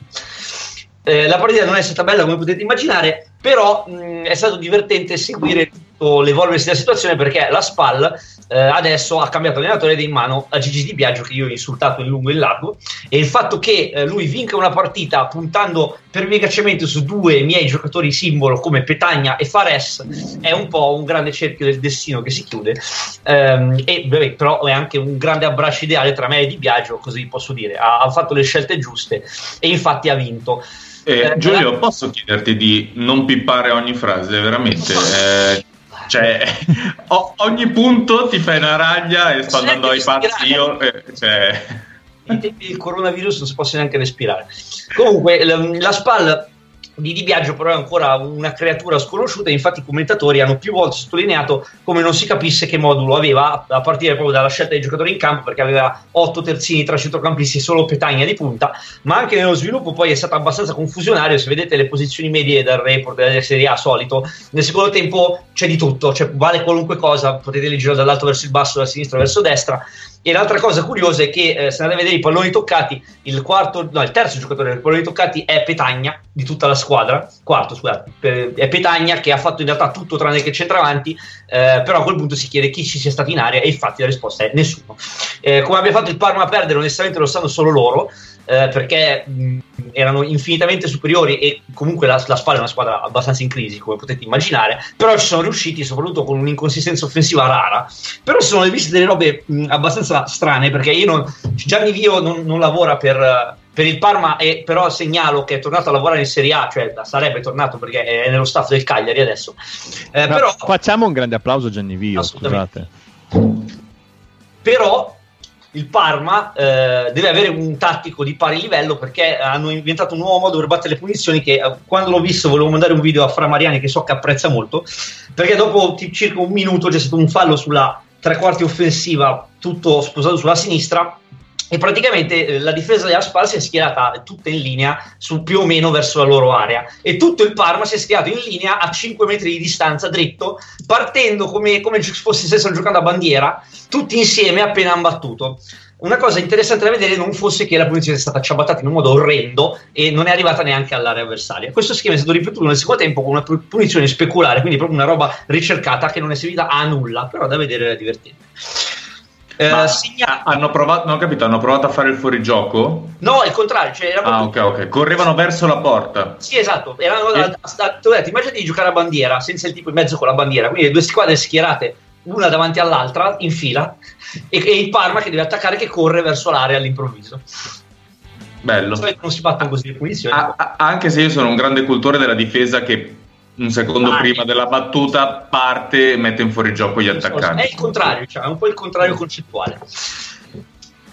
Eh, la partita non è stata bella come potete immaginare, però mh, è stato divertente seguire tutto l'evolversi della situazione perché la SPAL eh, adesso ha cambiato allenatore ed è in mano a Gigi Di Biagio che io ho insultato in lungo e in largo. E il fatto che eh, lui vinca una partita puntando pervicacemente su due miei giocatori simbolo come Petagna e Fares è un po' un grande cerchio del destino che si chiude. Ehm, e vabbè, però è anche un grande abbraccio ideale tra me e Di Biagio così posso dire. Ha, ha fatto le scelte giuste e infatti ha vinto Eh, Eh, Giulio, la- posso chiederti di non pippare ogni frase, veramente? Eh, cioè, o- ogni punto ti fai una raglia e sto andando ai pazzi io. eh, cioè, ai tempi del coronavirus non si possa neanche respirare. Comunque, la, la SPAL di Di Biagio però è ancora una creatura sconosciuta, infatti i commentatori hanno più volte sottolineato come non si capisse che modulo aveva a partire proprio dalla scelta dei giocatori in campo perché aveva otto terzini tra centrocampisti e solo Petagna di punta, ma anche nello sviluppo poi è stato abbastanza confusionario, se vedete le posizioni medie del report della Serie A solito, nel secondo tempo c'è di tutto, cioè vale qualunque cosa, potete leggerlo dall'alto verso il basso, da sinistra verso destra. E l'altra cosa curiosa è che eh, se andate a vedere i palloni toccati, il quarto, no, il terzo giocatore dei palloni toccati è Petagna di tutta la squadra. Quarto, scusate, è Petagna che ha fatto in realtà tutto tranne che centravanti. eh, però a quel punto si chiede chi ci sia stato in area, e infatti la risposta è nessuno. Eh, come abbia fatto il Parma a perdere, onestamente lo sanno solo loro. Eh, perché mh, erano infinitamente superiori e comunque la, la Spal è una squadra abbastanza in crisi come potete immaginare però ci sono riusciti soprattutto con un'inconsistenza offensiva rara. Però si sono viste delle robe mh, abbastanza strane perché io non, Gianni Vio non, non lavora per, per il Parma e però segnalo che è tornato a lavorare in Serie A cioè sarebbe tornato perché è nello staff del Cagliari adesso. Eh, però Facciamo un grande applauso a Gianni Vio, scusate. però il Parma eh, deve avere un tattico di pari livello perché hanno inventato un nuovo modo per battere le punizioni che eh, quando l'ho visto volevo mandare un video a Fra Mariani che so che apprezza molto perché dopo circa un minuto c'è stato un fallo sulla tre quarti offensiva tutto sposato sulla sinistra e praticamente eh, la difesa della Spal si è schierata tutta in linea su più o meno verso la loro area e tutto il Parma si è schierato in linea a 5 metri di distanza dritto partendo come, come se stessero giocando a bandiera tutti insieme appena hanno battuto una cosa interessante da vedere non fosse che la punizione è stata ciabattata in un modo orrendo e non è arrivata neanche all'area avversaria. Questo schema è stato ripetuto nel secondo tempo con una pu- punizione speculare, quindi proprio una roba ricercata che non è servita a nulla, però da vedere era divertente. Eh, ma segna- hanno provato, non ho capito, hanno provato a fare il fuorigioco? No, è il contrario, cioè Ah, ok, ok. Correvano verso la porta. Sì, esatto. Erano, Sì. a- a- detto, immaginati di giocare a bandiera senza il tipo in mezzo con la bandiera, quindi le due squadre schierate una davanti all'altra in fila e, e il Parma che deve attaccare che corre verso l'area all'improvviso. Bello. Non si battono così le punizioni. A- anche se io sono un grande cultore della difesa che un secondo Ah, prima della battuta parte e mette in fuorigioco gli È attaccanti. il contrario, cioè, è un po' il contrario concettuale.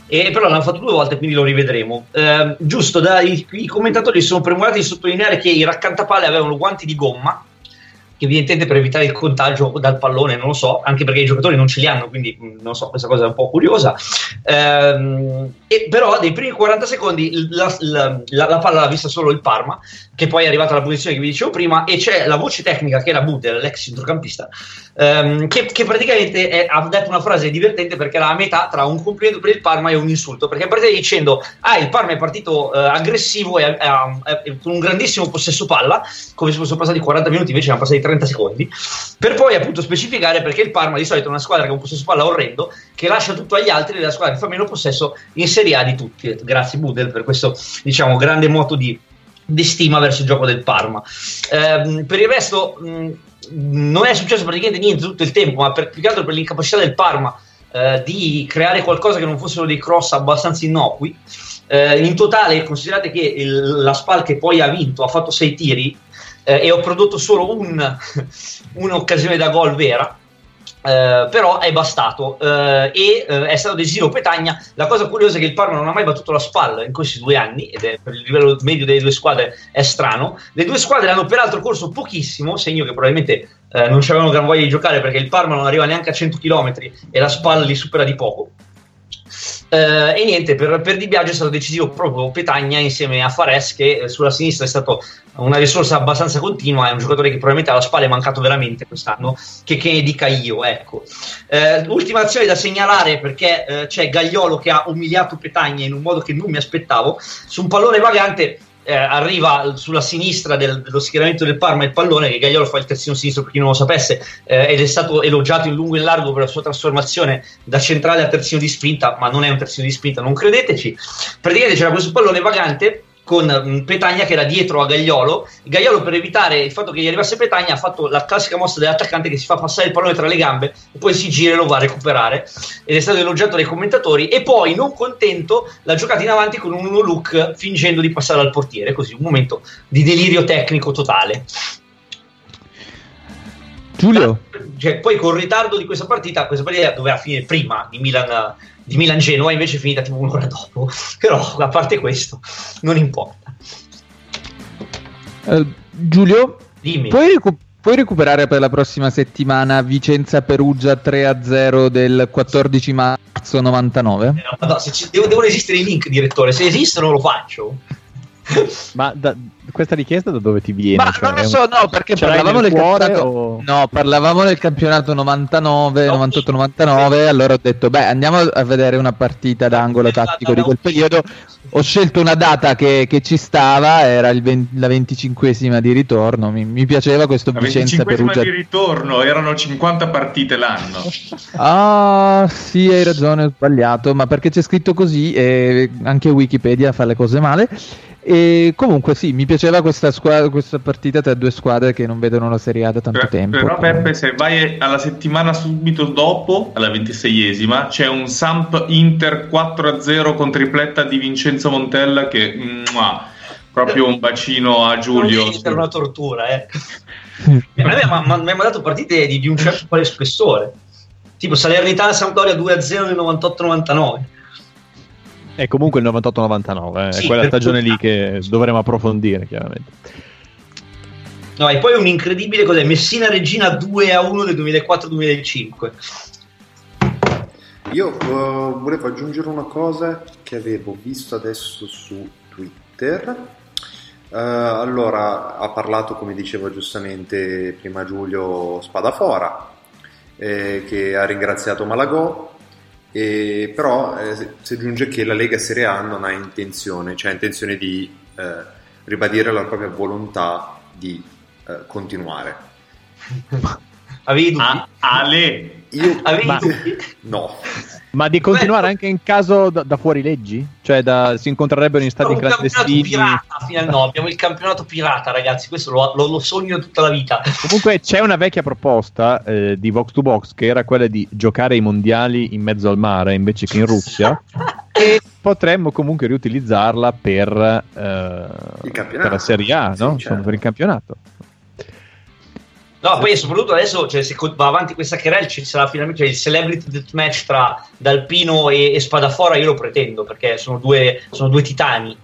E però l'hanno fatto due volte, quindi lo rivedremo. Ehm, giusto, dai, i commentatori sono premurati di sottolineare che i raccantapalle avevano guanti di gomma, evidentemente per evitare il contagio dal pallone, non lo so, anche perché i giocatori non ce li hanno, quindi mh, non so, questa cosa è un po' curiosa. Ehm, e però dei primi 40 secondi la, la- la- la palla l'ha vista solo il Parma, che poi è arrivata alla posizione che vi dicevo prima, e c'è la voce tecnica che era Buter, l'ex centrocampista, ehm, che, che praticamente è- ha detto una frase divertente perché era a metà tra un complimento per il Parma e un insulto, perché partita dicendo, ah il Parma è partito eh, aggressivo e, e- e- con un grandissimo possesso palla, come se fossero passati 40 minuti, invece erano passati 30 30 secondi, per poi appunto specificare perché il Parma di solito è una squadra che ha un possesso palla orrendo, che lascia tutto agli altri ed è la squadra che fa meno possesso in Serie A di tutti. Grazie Budel per questo diciamo grande moto di, di stima verso il gioco del Parma. Ehm, per il resto mh, non è successo praticamente niente tutto il tempo, ma per, più che altro per l'incapacità del Parma eh, di creare qualcosa che non fossero dei cross abbastanza innocui. Eh, in totale, considerate che il, la Spal che poi ha vinto ha fatto sei tiri eh, e ho prodotto solo un, un'occasione da gol vera. Uh, però è bastato uh, e uh, è stato decisivo Petagna. La cosa curiosa è che il Parma non ha mai battuto la spalla in questi due anni, ed è per il livello medio delle due squadre è strano. Le due squadre hanno peraltro corso pochissimo, segno che probabilmente non avevano gran voglia di giocare perché il Parma non arriva neanche a 100 km e la spalla li supera di poco. Uh, e niente, per, per Di Biagio è stato decisivo proprio Petagna insieme a Fares, che eh, sulla sinistra è stato una risorsa abbastanza continua. È un giocatore che probabilmente alla spalla è mancato veramente quest'anno. Che, che dica io, ecco. Uh, ultima azione da segnalare perché uh, c'è Gagliolo che ha umiliato Petagna in un modo che non mi aspettavo. Su un pallone vagante eh, arriva sulla sinistra del, dello schieramento del Parma il pallone che Gagliolo fa il terzino sinistro per chi non lo sapesse eh, ed è stato elogiato in lungo e in largo per la sua trasformazione da centrale a terzino di spinta ma non è un terzino di spinta non credeteci. Praticamente c'era questo pallone vagante con um, Petagna che era dietro a Gagliolo. Gagliolo, per evitare il fatto che gli arrivasse Petagna, ha fatto la classica mossa dell'attaccante che si fa passare il pallone tra le gambe e poi si gira e lo va a recuperare. Ed è stato elogiato dai commentatori. E poi, non contento, l'ha giocata in avanti con un uno look fingendo di passare al portiere. Così un momento di delirio tecnico totale. Giulio. Cioè, poi con il ritardo di questa partita, questa partita doveva finire prima di Milan di Milan Genoa invece è finita tipo un'ora dopo. Però a parte questo non importa. Uh, Giulio? Dimmi. Puoi, ricu- puoi, recuperare per la prossima settimana Vicenza Perugia 3-0 del 14 marzo 99? Eh, no, no, ci, devo, devono esistere i link direttore. Se esistono lo faccio ma da, questa richiesta da dove ti viene? Ma cioè, non lo so, no, perché parlavamo del, campionato, o... no, parlavamo del campionato 99, no, 98-99, allora ho detto, beh, andiamo a vedere una partita d'angolo tattico di quel periodo. Ho scelto una data che, che ci stava, era 20, la 25esima di ritorno, mi, mi piaceva questo la Vicenza Perugia. di ritorno, erano 50 partite l'anno. ah, sì, hai ragione, ho sbagliato, ma perché c'è scritto così e anche Wikipedia fa le cose male. E comunque sì, mi piaceva questa, squadra, questa partita tra due squadre che non vedono la Serie A da tanto per, tempo. Però Peppe, se vai alla settimana subito dopo, alla 26esima, c'è un Samp Inter 4-0 con tripletta di Vincenzo Montella che... Mua, proprio un bacino a Giulio. Per una tortura, eh. mi ha mandato partite di, di un certo quale spessore. Tipo Salernitana Sampdoria 2-0 nel 98-99. È comunque il 98-99, eh. sì, è quella stagione lì che dovremo approfondire chiaramente. No, e poi un incredibile cos'è? Messina Regina 2 a 1 del 2004-2005. Io uh, volevo aggiungere una cosa che avevo visto adesso su Twitter. Uh, allora, ha parlato, come diceva giustamente prima Giulio Spadafora, eh, che ha ringraziato Malagò e però eh, si aggiunge che la Lega Serie A non ha intenzione, cioè ha intenzione di eh, ribadire la propria volontà di eh, continuare. Avevi dubbi? Ah, Ale! Io, Avevi ma, dubbi? No. Ma di continuare anche in caso da, da fuori leggi? Cioè da, si incontrerebbero in stati clandestini? Pirata, fino no, abbiamo il campionato pirata, ragazzi. Questo lo, lo, lo sogno tutta la vita. Comunque c'è una vecchia proposta eh, di Vox to Box che era quella di giocare i mondiali in mezzo al mare invece che in Russia. e potremmo comunque riutilizzarla per, eh, per la Serie A, no? Sì, Insomma, certo. per il campionato. No, poi soprattutto adesso, cioè, se va avanti questa querela, ci sarà finalmente cioè, il celebrity deathmatch tra Dalpino e, e Spadafora. Io lo pretendo perché sono due, sono due titani.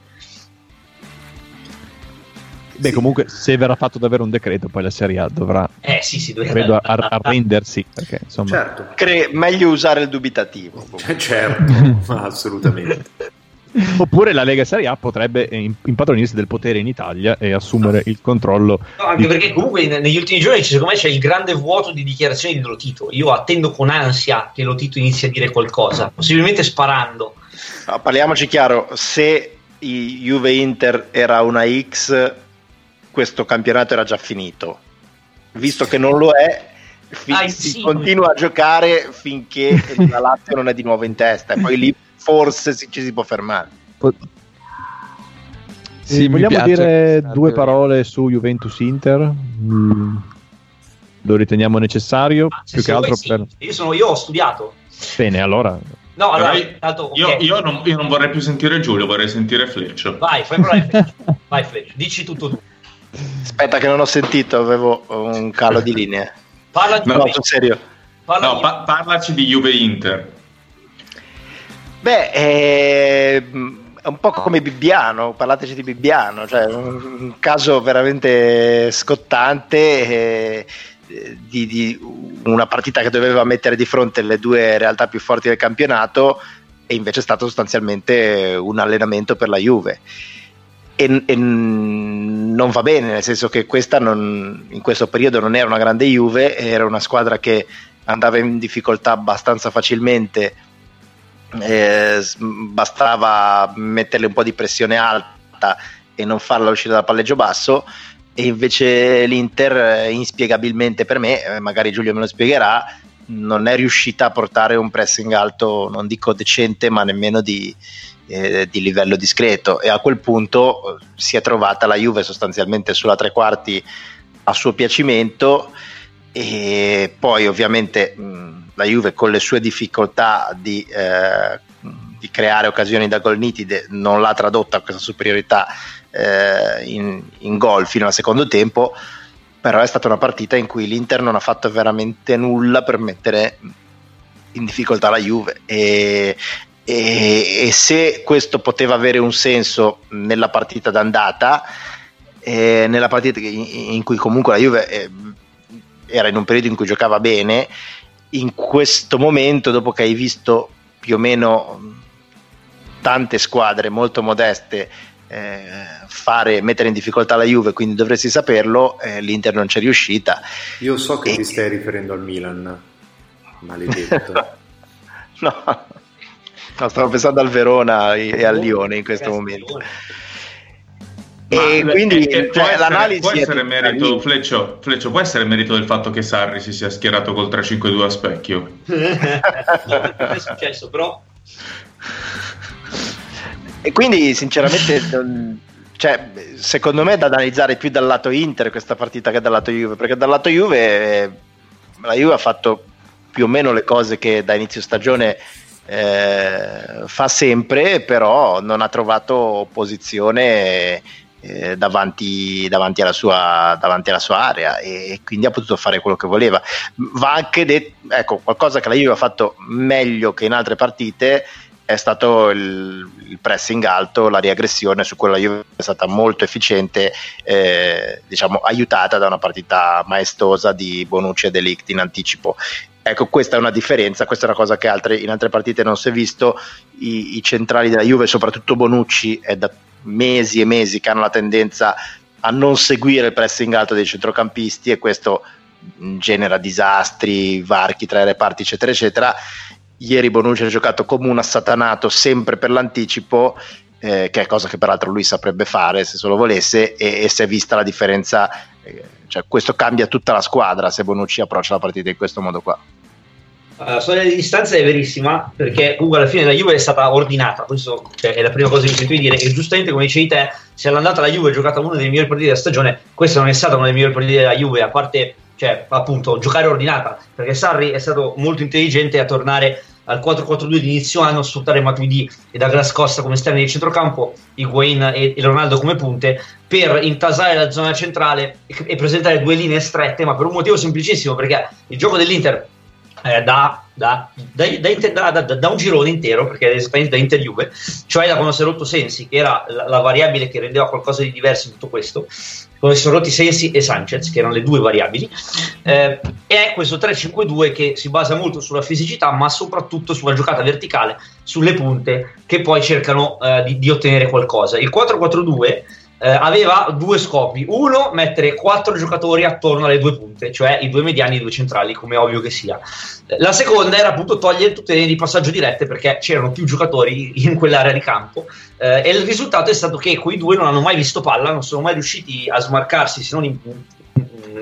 Beh, comunque, se verrà fatto davvero un decreto, poi la Serie A dovrà, Eh sì, sì, credo, ar- arrendersi. Perché, insomma, Certo, Cre- meglio usare il dubitativo. Cioè, certo, assolutamente. Oppure la Lega Serie A potrebbe im- impadronirsi del potere in Italia e assumere il controllo. No, anche di- perché comunque ne- negli ultimi giorni secondo me c'è il grande vuoto di dichiarazioni di Lotito. Io attendo con ansia che Lotito inizi a dire qualcosa, possibilmente sparando. No, parliamoci chiaro, se i Juve Inter era una X, questo campionato era già finito. visto che non lo è, fi- ah, si sì. continua a giocare finché la Lazio non è di nuovo in testa e poi lì forse ci si può fermare. Sì, vogliamo dire due parole su Juventus Inter? Mm. Lo riteniamo necessario? Ah, più che altro sì. per... io, sono, io ho studiato. Bene, allora No, allora, io, tanto, okay. io, io, non, io, non, vorrei più sentire Giulio, vorrei sentire Fleccio. Vai, fai provare Fleccio. Vai, Fleccio, dici tutto tu. Aspetta, che non ho sentito, avevo un calo di linea. Parla di no, Juve. No, serio. Parla no, di... Pa- parlaci di Juve Inter. Beh, è un po' come Bibbiano, parlateci di Bibbiano, cioè un, caso veramente scottante. Eh, di, di, una partita che doveva mettere di fronte le due realtà più forti del campionato e invece è stato sostanzialmente un allenamento per la Juve. E, e non va bene, nel senso che questa non, in questo periodo non era una grande Juve, era una squadra che andava in difficoltà abbastanza facilmente, eh, bastava metterle un po' di pressione alta e non farla uscire dal palleggio basso e invece l'Inter eh, inspiegabilmente per me, eh, magari Giulio me lo spiegherà, non è riuscita a portare un pressing alto, non dico decente, ma nemmeno di, eh, di livello discreto. E a quel punto eh, si è trovata la Juve sostanzialmente sulla tre quarti a suo piacimento e poi ovviamente mh, la Juve con le sue difficoltà di, eh, di creare occasioni da gol nitide non l'ha tradotta questa superiorità eh, in, in gol fino al secondo tempo, però è stata una partita in cui l'Inter non ha fatto veramente nulla per mettere in difficoltà la Juve. E, e, e se questo poteva avere un senso nella partita d'andata, eh, nella partita in, in, cui comunque la Juve eh, era in un periodo in cui giocava bene, in questo momento, dopo che hai visto più o meno tante squadre molto modeste eh, fare, mettere in difficoltà la Juve, quindi dovresti saperlo, eh, l'Inter non c'è riuscita. Io so che e... ti stai riferendo al Milan, maledetto. no. no, stavo pensando al Verona e al Lione in questo momento. E Ma, quindi e, e cioè, l'analisi può essere merito, Fleccio, Fleccio, può essere merito del fatto che Sarri si sia schierato col 3-5-2 a specchio? no, è successo, però e quindi, sinceramente, cioè, secondo me è da analizzare più dal lato Inter questa partita che dal lato Juve, perché dal lato Juve la Juve ha fatto più o meno le cose che da inizio stagione eh, fa sempre, però non ha trovato opposizione eh, davanti, davanti, alla sua, davanti, alla sua, area e quindi ha potuto fare quello che voleva. Va anche detto, ecco, qualcosa che la Juve ha fatto meglio che in altre partite è stato il, il, pressing alto, la riaggressione su quella Juve è stata molto efficiente, eh, diciamo aiutata da una partita maestosa di Bonucci e Delict in anticipo. Ecco, questa è una differenza, questa è una cosa che altre, in altre partite non si è visto. I, I, centrali della Juve, soprattutto Bonucci, è da mesi e mesi che hanno la tendenza a non seguire il pressing alto dei centrocampisti e questo genera disastri, varchi tra i reparti, eccetera, eccetera Ieri Bonucci ha giocato come un assatanato sempre per l'anticipo, eh, che è cosa che peraltro lui saprebbe fare se solo volesse, e, e si è vista la differenza. Eh, cioè, questo cambia tutta la squadra se Bonucci approccia la partita in questo modo qua. La storia di distanza è verissima perché comunque alla fine la Juve è stata ordinata, questo cioè, è la prima cosa che sento dire e giustamente come dicevi te, se all'andata la Juve ha giocato una delle migliori partite della stagione, questa non è stata una delle migliori partite della Juve, a parte cioè, appunto giocare ordinata, perché Sarri è stato molto intelligente a tornare al 4-4-2 di inizio anno, sfruttare Matuidi e Douglas Costa come esterni di centrocampo, Higuain e, e Ronaldo come punte, per intasare la zona centrale e, e presentare due linee strette, ma per un motivo semplicissimo, perché il gioco dell'Inter eh, da, da, da, da, un girone intero, perché esattamente da Inter Juve, cioè da quando si è rotto Sensi, che era la, la, variabile che rendeva qualcosa di diverso in tutto questo, quando si sono rotti Sensi e Sanchez, che erano le due variabili, eh, è questo 3-5-2 che si basa molto sulla fisicità, ma soprattutto sulla giocata verticale, sulle punte, che poi cercano eh, di, di ottenere qualcosa. Il 4-4-2 eh, aveva due scopi. Uno, mettere quattro giocatori attorno alle due punte, cioè i due mediani e i due centrali, come ovvio che sia. La seconda era appunto togliere tutte le di passaggio dirette perché c'erano più giocatori in quell'area di campo. Eh, e il risultato è stato che quei due non hanno mai visto palla, non sono mai riusciti a smarcarsi se non in,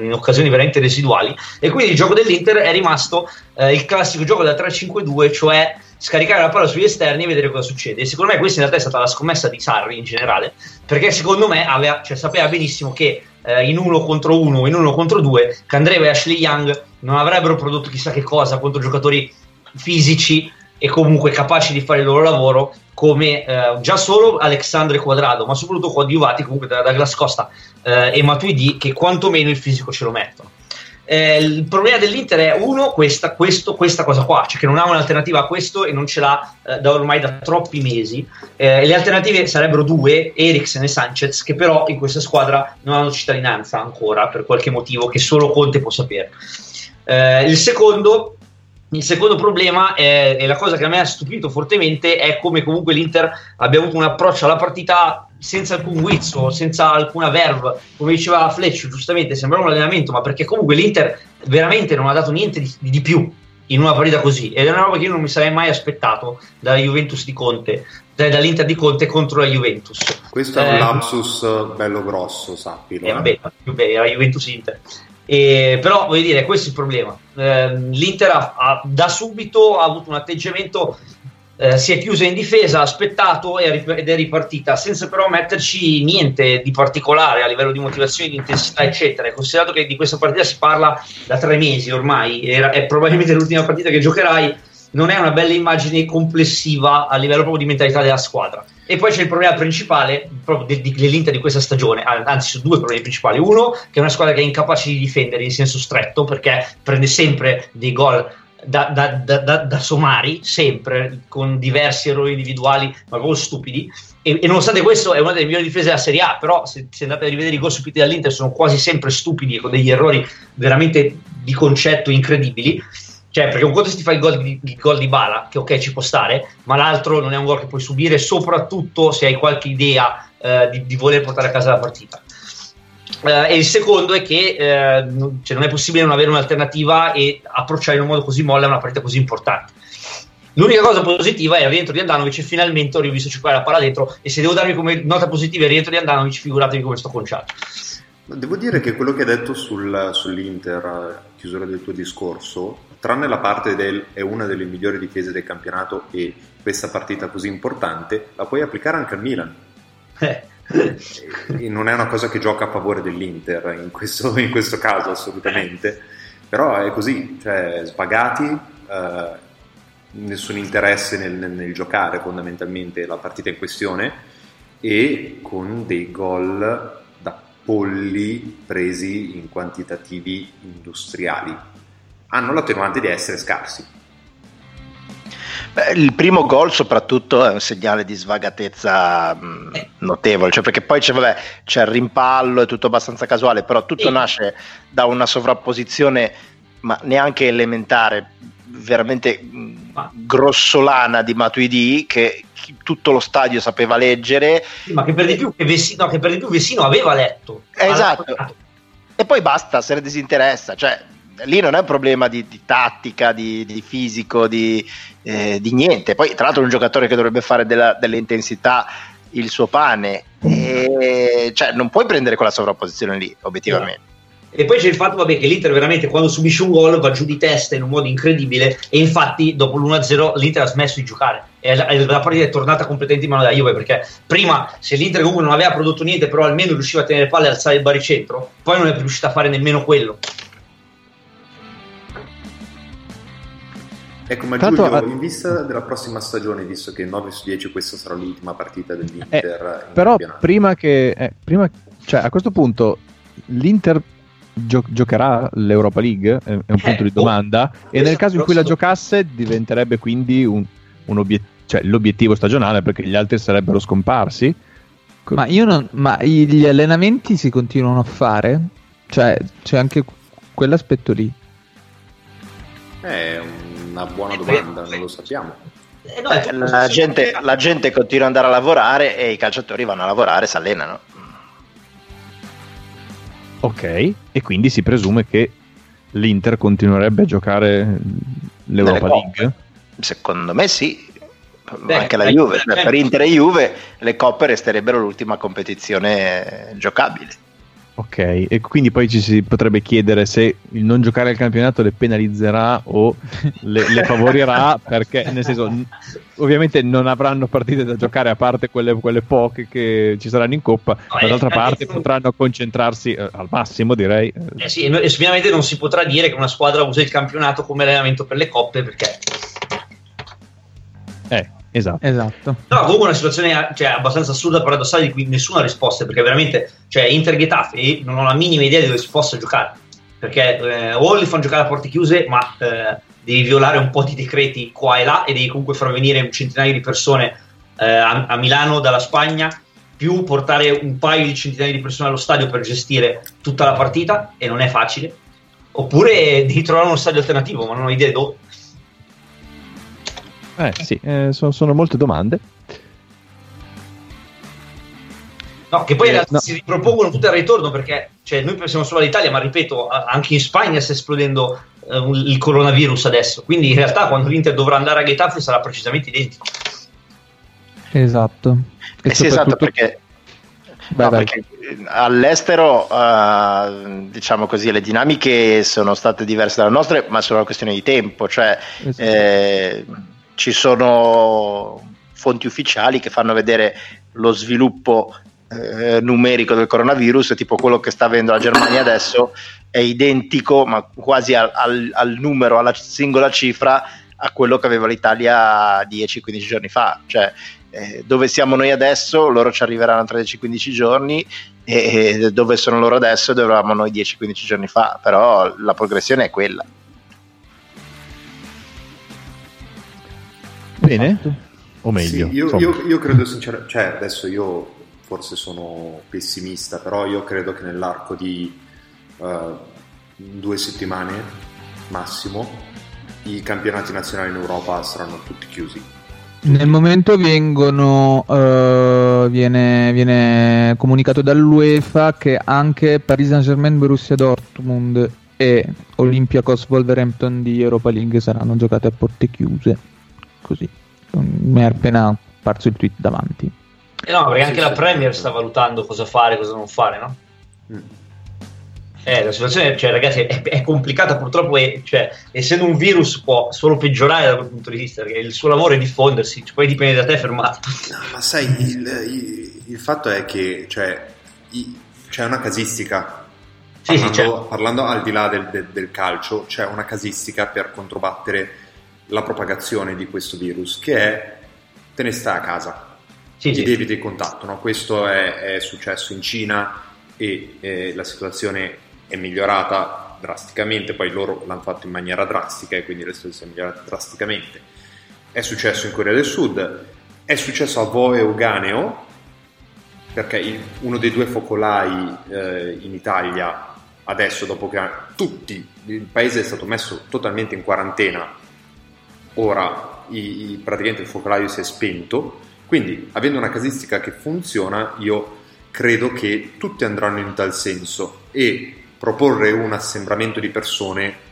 in occasioni veramente residuali e quindi il gioco dell'Inter è rimasto eh, il classico gioco da 3-5-2 cioè scaricare la palla sugli esterni e vedere cosa succede e secondo me questa in realtà è stata la scommessa di Sarri in generale perché secondo me aveva, cioè, sapeva benissimo che eh, in uno contro uno in uno contro due Candreva e Ashley Young non avrebbero prodotto chissà che cosa contro giocatori fisici e comunque capaci di fare il loro lavoro come eh, già solo Alexandre Quadrado, ma soprattutto coadiuvati comunque da Douglas Costa eh, e Matuidi che quantomeno il fisico ce lo mettono. Eh, il problema dell'Inter è uno, questa, questo, questa cosa qua, cioè che non ha un'alternativa a questo e non ce l'ha eh, da ormai da troppi mesi. Eh, le alternative sarebbero due, Eriksen e Sanchez, che però in questa squadra non hanno cittadinanza ancora per qualche motivo che solo Conte può sapere. Eh, il secondo il secondo problema è, è, la cosa che a me ha stupito fortemente è come comunque l'Inter abbia avuto un approccio alla partita senza alcun guizzo, senza alcuna verve, come diceva Fletch giustamente, sembrava un allenamento, ma perché comunque l'Inter veramente non ha dato niente di, di più in una partita così ed è una roba che io non mi sarei mai aspettato dalla Juventus di Conte, dall'Inter di Conte contro la Juventus. Questo è un eh, lapsus bello grosso, sappilo. Eh, vabbè, bene, la Juventus Inter. E, però voglio dire, questo è il problema. Eh, L'Inter ha, ha, da subito ha avuto un atteggiamento, eh, si è chiusa in difesa, ha aspettato ed è ripartita, senza però metterci niente di particolare a livello di motivazione, di intensità, eccetera. Considerato che di questa partita si parla da tre mesi ormai, era, è probabilmente l'ultima partita che giocherai, non è una bella immagine complessiva a livello proprio di mentalità della squadra. E poi c'è il problema principale proprio dell'Inter di questa stagione, anzi sono due problemi principali. Uno, che è una squadra che è incapace di difendere in senso stretto perché prende sempre dei gol da, da, da, da, somari, sempre con diversi errori individuali, ma proprio stupidi. E, e, nonostante questo è una delle migliori difese della Serie A, però se, se andate a rivedere i gol subiti dall'Inter sono quasi sempre stupidi e con degli errori veramente di concetto incredibili. Cioè, perché un conto se ti fai il gol di, il gol di Bala, che ok ci può stare, ma l'altro non è un gol che puoi subire, soprattutto se hai qualche idea eh, di, di, voler portare a casa la partita. Eh, e il secondo è che eh, non, cioè non è possibile non avere un'alternativa e approcciare in un modo così molle una partita così importante. L'unica cosa positiva è il rientro di Andanovic e finalmente ho rivisto giocare la palla dentro e se devo darmi come nota positiva il rientro di Andanovic figuratevi come sto conciato. Devo dire che quello che hai detto sul, sull'Inter, chiusura del tuo discorso, tranne la parte del è una delle migliori difese del campionato e questa partita così importante, la puoi applicare anche al Milan. Eh. Non è una cosa che gioca a favore dell'Inter in questo, in questo caso assolutamente, però è così, cioè svagati, eh, nessun interesse nel, nel, nel giocare fondamentalmente la partita in questione e con dei gol da polli presi in quantitativi industriali hanno l'attenuante di essere scarsi. Beh, il primo gol soprattutto è un segnale di svagatezza mh, eh. notevole, cioè perché poi c'è, vabbè, c'è, il rimpallo, è tutto abbastanza casuale, però tutto nasce da una sovrapposizione ma neanche elementare, veramente ma. grossolana di Matuidi che tutto lo stadio sapeva leggere. Ma che per di più, che Vesino, che per di più Vesino aveva letto. Esatto. E poi basta, se ne disinteressa, cioè lì non è un problema di, di tattica, di, di fisico, di, eh, di, niente. Poi, tra l'altro, è un giocatore che dovrebbe fare della, dell'intensità il suo pane, e, cioè, non puoi prendere quella sovrapposizione lì, obiettivamente. E poi c'è il fatto vabbè, che l'Inter veramente quando subisce un gol va giù di testa in un modo incredibile e infatti dopo l'1-0 l'Inter ha smesso di giocare e la, partita è tornata completamente in mano da Juve perché prima se l'Inter comunque non aveva prodotto niente però almeno riusciva a tenere palle e alzare il baricentro poi non è riuscita a fare nemmeno quello Ecco, ma Tanto, Giulio, in vista della prossima stagione, visto che 9 su 10 questa sarà l'ultima partita dell'Inter, eh, però prima che, eh, prima, cioè a questo punto l'Inter gio- giocherà l'Europa League, è, un punto di eh, domanda, oh, e nel caso in cui la giocasse diventerebbe quindi un, un obiet- cioè, l'obiettivo stagionale perché gli altri sarebbero scomparsi. Ma, io non, ma gli allenamenti si continuano a fare? Cioè c'è anche quell'aspetto lì. È un una buona domanda, non lo sappiamo. Eh, no, eh, la, gente, la, gente, continua ad andare a lavorare e i calciatori vanno a lavorare e si allenano. Ok, e quindi si presume che l'Inter continuerebbe a giocare l'Europa League? Secondo me sì. Beh, anche la Juve, per Inter e Juve le coppe resterebbero l'ultima competizione giocabile. Ok, e quindi poi ci si potrebbe chiedere se il non giocare al campionato le penalizzerà o le, le favorirà, perché nel senso, ovviamente non avranno partite da giocare a parte quelle, quelle poche che ci saranno in Coppa, no, dall'altra parte potranno concentrarsi eh, al massimo, direi. Eh sì, e ovviamente non si potrà dire che una squadra usa il campionato come allenamento per le coppe, perché... Eh, Esatto. esatto. No, comunque una situazione cioè, abbastanza assurda per addossare di cui nessuna risposta, perché veramente, cioè, Inter Getafe non ho la minima idea di dove si possa giocare, perché eh, o li fanno giocare a porte chiuse, ma eh, devi violare un po' di decreti qua e là e devi comunque far venire un centinaio di persone eh, a, a, Milano dalla Spagna, più portare un paio di centinaia di persone allo stadio per gestire tutta la partita, e non è facile, oppure devi trovare uno stadio alternativo, ma non ho idea dove. Eh sì, eh, sono, sono molte domande. No, che poi eh, no. si ripropongono tutte al ritorno perché cioè, noi pensiamo solo all'Italia, ma ripeto, anche in Spagna sta esplodendo eh, il coronavirus adesso. Quindi in realtà quando l'Inter dovrà andare a Getafe sarà precisamente identico. Esatto. Eh sì, esatto, perché, no, perché all'estero, uh, diciamo così, le dinamiche sono state diverse dalle nostre, ma sono una questione di tempo. Cioè, esatto. eh, ci sono fonti ufficiali che fanno vedere lo sviluppo eh, numerico del coronavirus, tipo quello che sta avendo la Germania adesso, è identico, ma quasi al, al, al numero, alla singola cifra, a quello che aveva l'Italia 10-15 giorni fa. Cioè, eh, dove siamo noi adesso, loro ci arriveranno tra 10-15 giorni, e, e dove sono loro adesso, dove eravamo noi 10-15 giorni fa. Però la progressione è quella. Bene? Esatto. O meglio? Sì, io, io, io, credo sinceramente, cioè adesso io forse sono pessimista, però io credo che nell'arco di uh, due settimane massimo i campionati nazionali in Europa saranno tutti chiusi. Nel momento vengono, uh, viene, viene, comunicato dall'UEFA che anche Paris Saint-Germain, Borussia Dortmund e Olympiacos Wolverhampton di Europa League saranno giocate a porte chiuse. Così mi è appena apparso il tweet davanti. Eh no, perché anche la Premier sta valutando cosa fare e cosa non fare, no? Mm. Eh, la situazione, cioè, ragazzi, è, è complicata purtroppo, e, cioè, essendo un virus può solo peggiorare da quel punto di vista, perché il suo lavoro è diffondersi, cioè, poi dipende da te fermato. No, ma sai, il, il, il, fatto è che cioè, i, c'è una casistica, sì, parlando, sì, certo. parlando al di là del, del, del calcio, c'è una casistica per controbattere la propagazione di questo virus, che è te ne stai a casa, sì, ti sì. eviti il contatto. No? Questo è, è, successo in Cina e eh, la situazione è migliorata drasticamente, poi loro l'hanno fatto in maniera drastica e quindi la situazione è migliorata drasticamente. È successo in Corea del Sud, è successo a Voe Uganeo, perché il, uno dei due focolai eh, in Italia adesso dopo che tutti, il paese è stato messo totalmente in quarantena ora i, i, praticamente il focolaio si è spento, quindi avendo una casistica che funziona io credo che tutti andranno in tal senso e proporre un assembramento di persone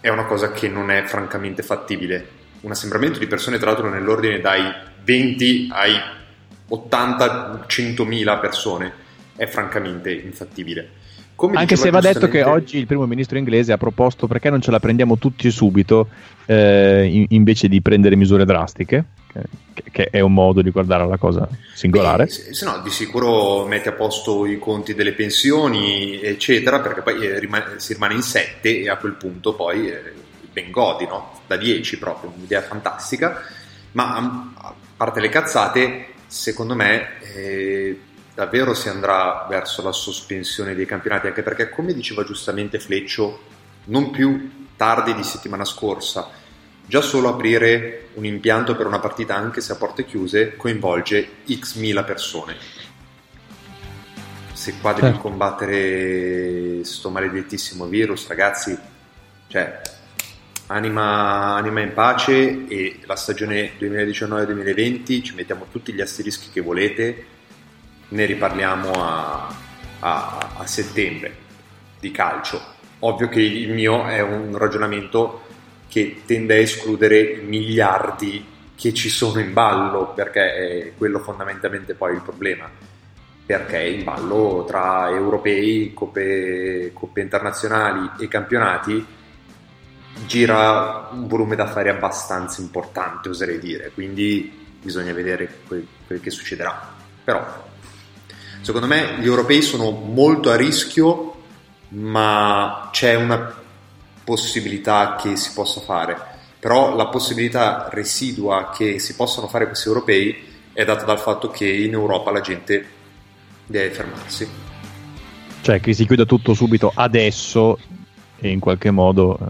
è una cosa che non è francamente fattibile. Un assembramento di persone tra l'altro nell'ordine dai 20 ai 80, 100.000 persone è francamente infattibile. Come Anche se va detto che oggi il primo ministro inglese ha proposto perché non ce la prendiamo tutti subito eh, in, invece di prendere misure drastiche, che, che, è un modo di guardare la cosa singolare. Beh, se, se, no, di sicuro mette a posto i conti delle pensioni, eccetera, perché poi eh, rimane, si rimane in sette e a quel punto poi eh, ben godi, no? Da 10 proprio, un'idea fantastica. Ma a parte le cazzate, secondo me... Eh, davvero si andrà verso la sospensione dei campionati, anche perché, come diceva giustamente Fleccio, non più tardi di settimana scorsa, già solo aprire un impianto per una partita, anche se a porte chiuse, coinvolge x mila persone. Se qua devi certo. combattere questo maledettissimo virus, ragazzi, cioè, anima, anima in pace e la stagione 2019-2020 ci mettiamo tutti gli asterischi che volete ne riparliamo a, a, a settembre di calcio. Ovvio che il mio è un ragionamento che tende a escludere i miliardi che ci sono in ballo, perché è quello fondamentalmente poi il problema. perché in ballo tra europei, coppe, coppe internazionali e campionati gira un volume d'affari abbastanza importante, oserei dire, quindi bisogna vedere quel, quel che succederà. Però, secondo me, gli europei sono molto a rischio, ma c'è una possibilità che si possa fare. Però la possibilità residua che si possano fare questi europei è data dal fatto che in Europa la gente deve fermarsi. Cioè che si chiuda tutto subito adesso e in qualche modo uh,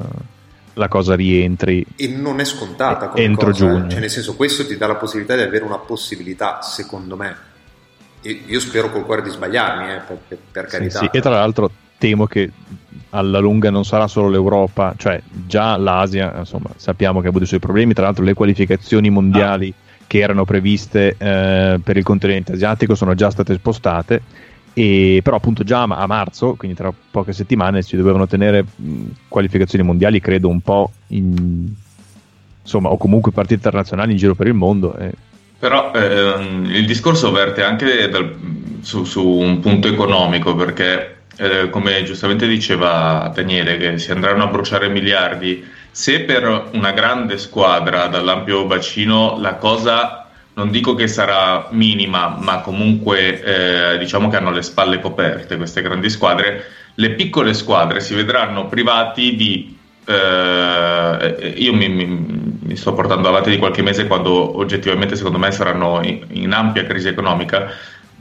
la cosa rientri. E non è scontata entro cosa, eh. giugno. Cioè nel senso questo ti dà la possibilità di avere una possibilità, secondo me. Io spero col cuore di sbagliarmi, eh, per, per, per carità. Sì, sì. E tra l'altro temo che alla lunga non sarà solo l'Europa, cioè già l'Asia, insomma, sappiamo che ha avuto i suoi problemi, tra l'altro le qualificazioni mondiali ah che erano previste eh, per il continente asiatico sono già state spostate e però appunto già a marzo, quindi tra poche settimane, si dovevano tenere mh, qualificazioni mondiali, credo un po' in, insomma, o comunque partite internazionali in giro per il mondo. Eh. Però ehm, il discorso verte anche dal, su, su, un punto economico, perché eh, come giustamente diceva Daniele, che si andranno a bruciare miliardi se per una grande squadra dall'ampio bacino la cosa non dico che sarà minima, ma comunque eh, diciamo che hanno le spalle coperte queste grandi squadre, le piccole squadre si vedranno privati di... Eh, io mi, mi, mi, sto portando avanti di qualche mese quando oggettivamente secondo me saranno in, in ampia crisi economica,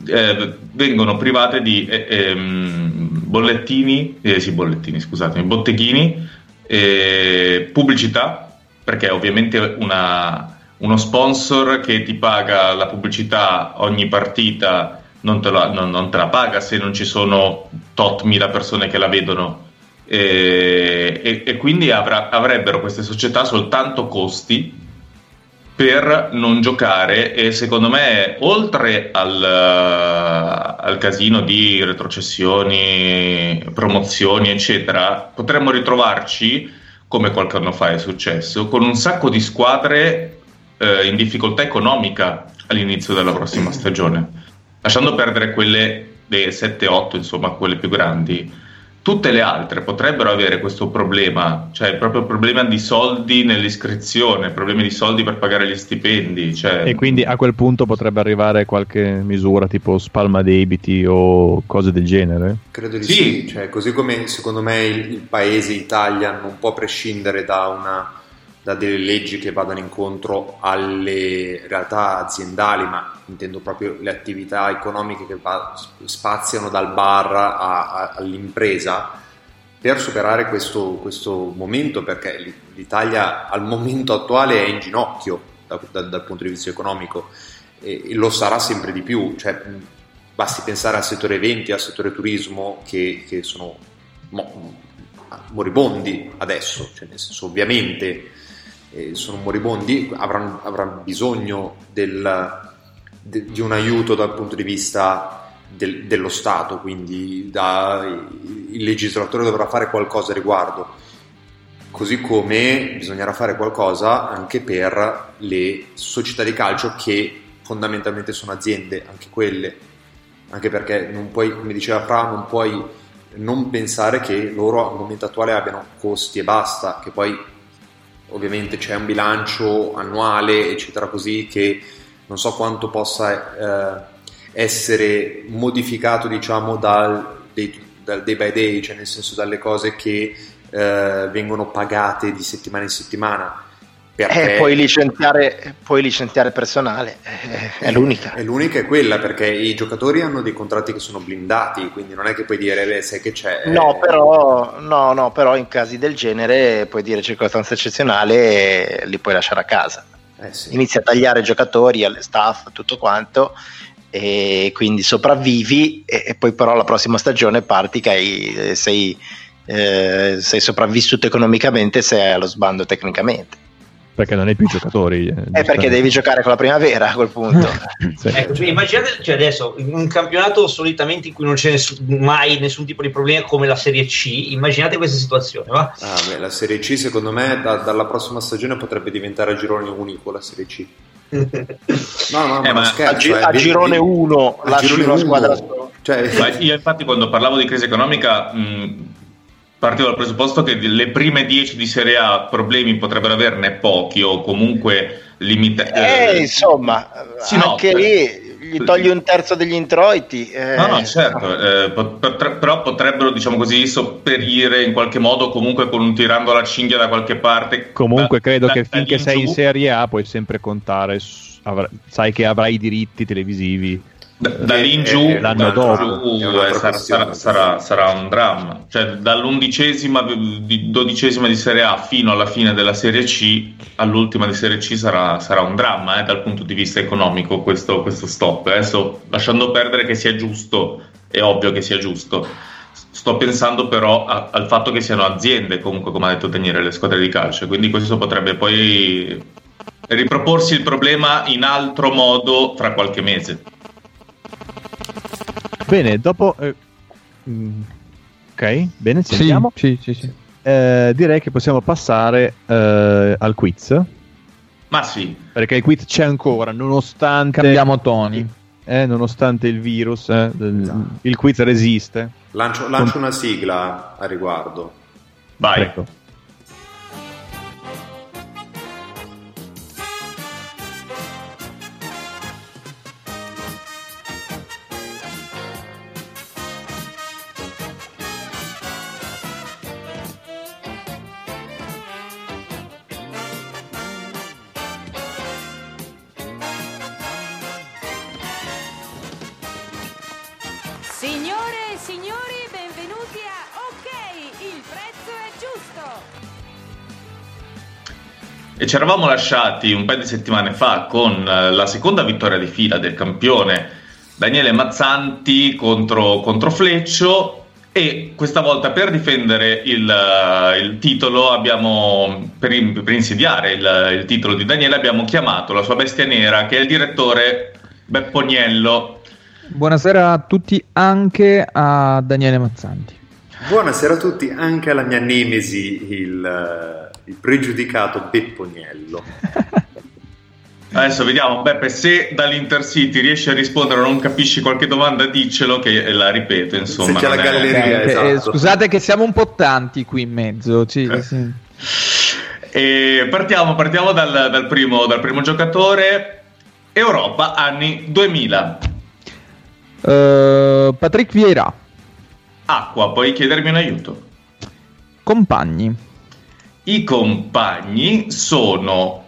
eh, vengono private di eh, ehm, bollettini, eh, sì bollettini scusatemi, botteghini eh, pubblicità, perché ovviamente una, uno sponsor che ti paga la pubblicità ogni partita non te, la, non, non te la paga se non ci sono tot mila persone che la vedono. E, e, e quindi avrà, avrebbero queste società soltanto costi per non giocare e secondo me oltre al, al, casino di retrocessioni, promozioni eccetera potremmo ritrovarci come qualche anno fa è successo con un sacco di squadre eh, in difficoltà economica all'inizio della prossima stagione lasciando perdere quelle dei 7-8 insomma quelle più grandi tutte le altre potrebbero avere questo problema, cioè proprio problema di soldi nell'iscrizione, problemi di soldi per pagare gli stipendi. Cioè... E quindi a quel punto potrebbe arrivare qualche misura tipo spalma debiti o cose del genere? Credo di sì, sì. Cioè, così come secondo me il, il paese Italia non può prescindere da una da delle leggi che vadano incontro alle realtà aziendali, ma intendo proprio le attività economiche che va, spaziano dal bar a, a, all'impresa, per superare questo, questo, momento, perché l'Italia al momento attuale è in ginocchio da, da, dal punto di vista economico e, e lo sarà sempre di più, cioè, basti pensare al settore eventi, al settore turismo che, che sono mo, moribondi adesso, cioè nel senso ovviamente eh, sono moribondi, avranno, avranno bisogno del, de, di un aiuto dal punto di vista del, dello Stato, quindi da, il legislatore dovrà fare qualcosa a riguardo. Così come bisognerà fare qualcosa anche per le società di calcio che fondamentalmente sono aziende, anche quelle, anche perché non puoi, come diceva Fra, non puoi non pensare che loro al momento attuale abbiano costi e basta, che poi ovviamente c'è un bilancio annuale, eccetera, così che non so quanto possa eh, essere modificato, diciamo, dal day, dal day, by day, cioè nel senso dalle cose che eh, vengono pagate di settimana in settimana. Perché... Eh, puoi, licenziare, puoi licenziare personale, eh, è l'unica. È l'unica è quella perché i giocatori hanno dei contratti che sono blindati, quindi non è che puoi dire, beh, sai che c'è. No, però, no, no, però in casi del genere puoi dire circostanza eccezionale e li puoi lasciare a casa. Eh sì. Inizi a tagliare giocatori, alle staff, tutto quanto e quindi sopravvivi e, e poi però la prossima stagione parti che hai, sei, eh, sei sopravvissuto economicamente sei allo sbando tecnicamente perché non hai più giocatori. Eh, è perché devi giocare con la primavera a quel punto. sì. ecco, cioè, immaginate cioè adesso un campionato solitamente in cui non c'è nessun, mai nessun tipo di problema come la Serie C, immaginate questa situazione. Va? Ah, beh, la Serie C secondo me da, dalla prossima stagione potrebbe diventare a girone unico la Serie C. no, no, eh, ma, scherzo, a, gi- a girone 1 lasci una squadra cioè... io infatti quando parlavo di crisi economica mh, partivo dal presupposto che le prime 10 di Serie A problemi potrebbero averne pochi o comunque limitati. Eh, insomma, sì, anche no, lì gli togli un terzo degli introiti. Eh. No, no, certo, eh, pot- però potrebbero, diciamo così, sopperire in qualche modo comunque con un tirando la cinghia da qualche parte. Comunque da, credo da, che finché sei in Serie A puoi sempre contare, su, avrai, sai che avrai i diritti televisivi da, da lì in giù, eh, l'anno dopo eh, sarà, sarà, sarà, sarà, un dramma. Cioè, dall'undicesima, di, dodicesima di Serie A fino alla fine della Serie C, all'ultima di Serie C sarà, sarà un dramma eh, dal punto di vista economico questo, questo stop. Adesso, lasciando perdere che sia giusto, è ovvio che sia giusto. Sto pensando però a, al fatto che siano aziende, comunque, come ha detto Daniele, le squadre di calcio. Quindi questo potrebbe poi riproporsi il problema in altro modo fra qualche mese. Bene, dopo... Eh, mm, ok, bene, ci sentiamo. Sì, sì, sì. Eh, direi che possiamo passare eh, al quiz. Ma sì. Perché il quiz c'è ancora, nonostante... Cambiamo toni. Eh, nonostante il virus, eh, il quiz resiste. Lancio, lancio una sigla a riguardo. Vai. Prego. Ci eravamo lasciati un paio di settimane fa con eh, la seconda vittoria di fila del campione Daniele Mazzanti contro, contro Fleccio e questa volta per difendere il, uh, il titolo abbiamo, per, per insidiare il, il, titolo di Daniele abbiamo chiamato la sua bestia nera che è il direttore Bepponiello. Buonasera a tutti anche a Daniele Mazzanti. Buonasera a tutti anche alla mia nemesi il il pregiudicato Bepponiello. Adesso vediamo, Beppe, se dall'Intercity riesci a rispondere o non capisci qualche domanda, diccelo che la ripeto, insomma. Se c'è la galleria, è... esatto. eh, Scusate che siamo un po' tanti qui in mezzo. Sì, eh. sì. E partiamo, partiamo dal, dal, primo, dal, primo, giocatore. Europa, anni 2000. Uh, eh, Patrick Vieira. Acqua, puoi chiedermi un aiuto? Compagni. I compagni sono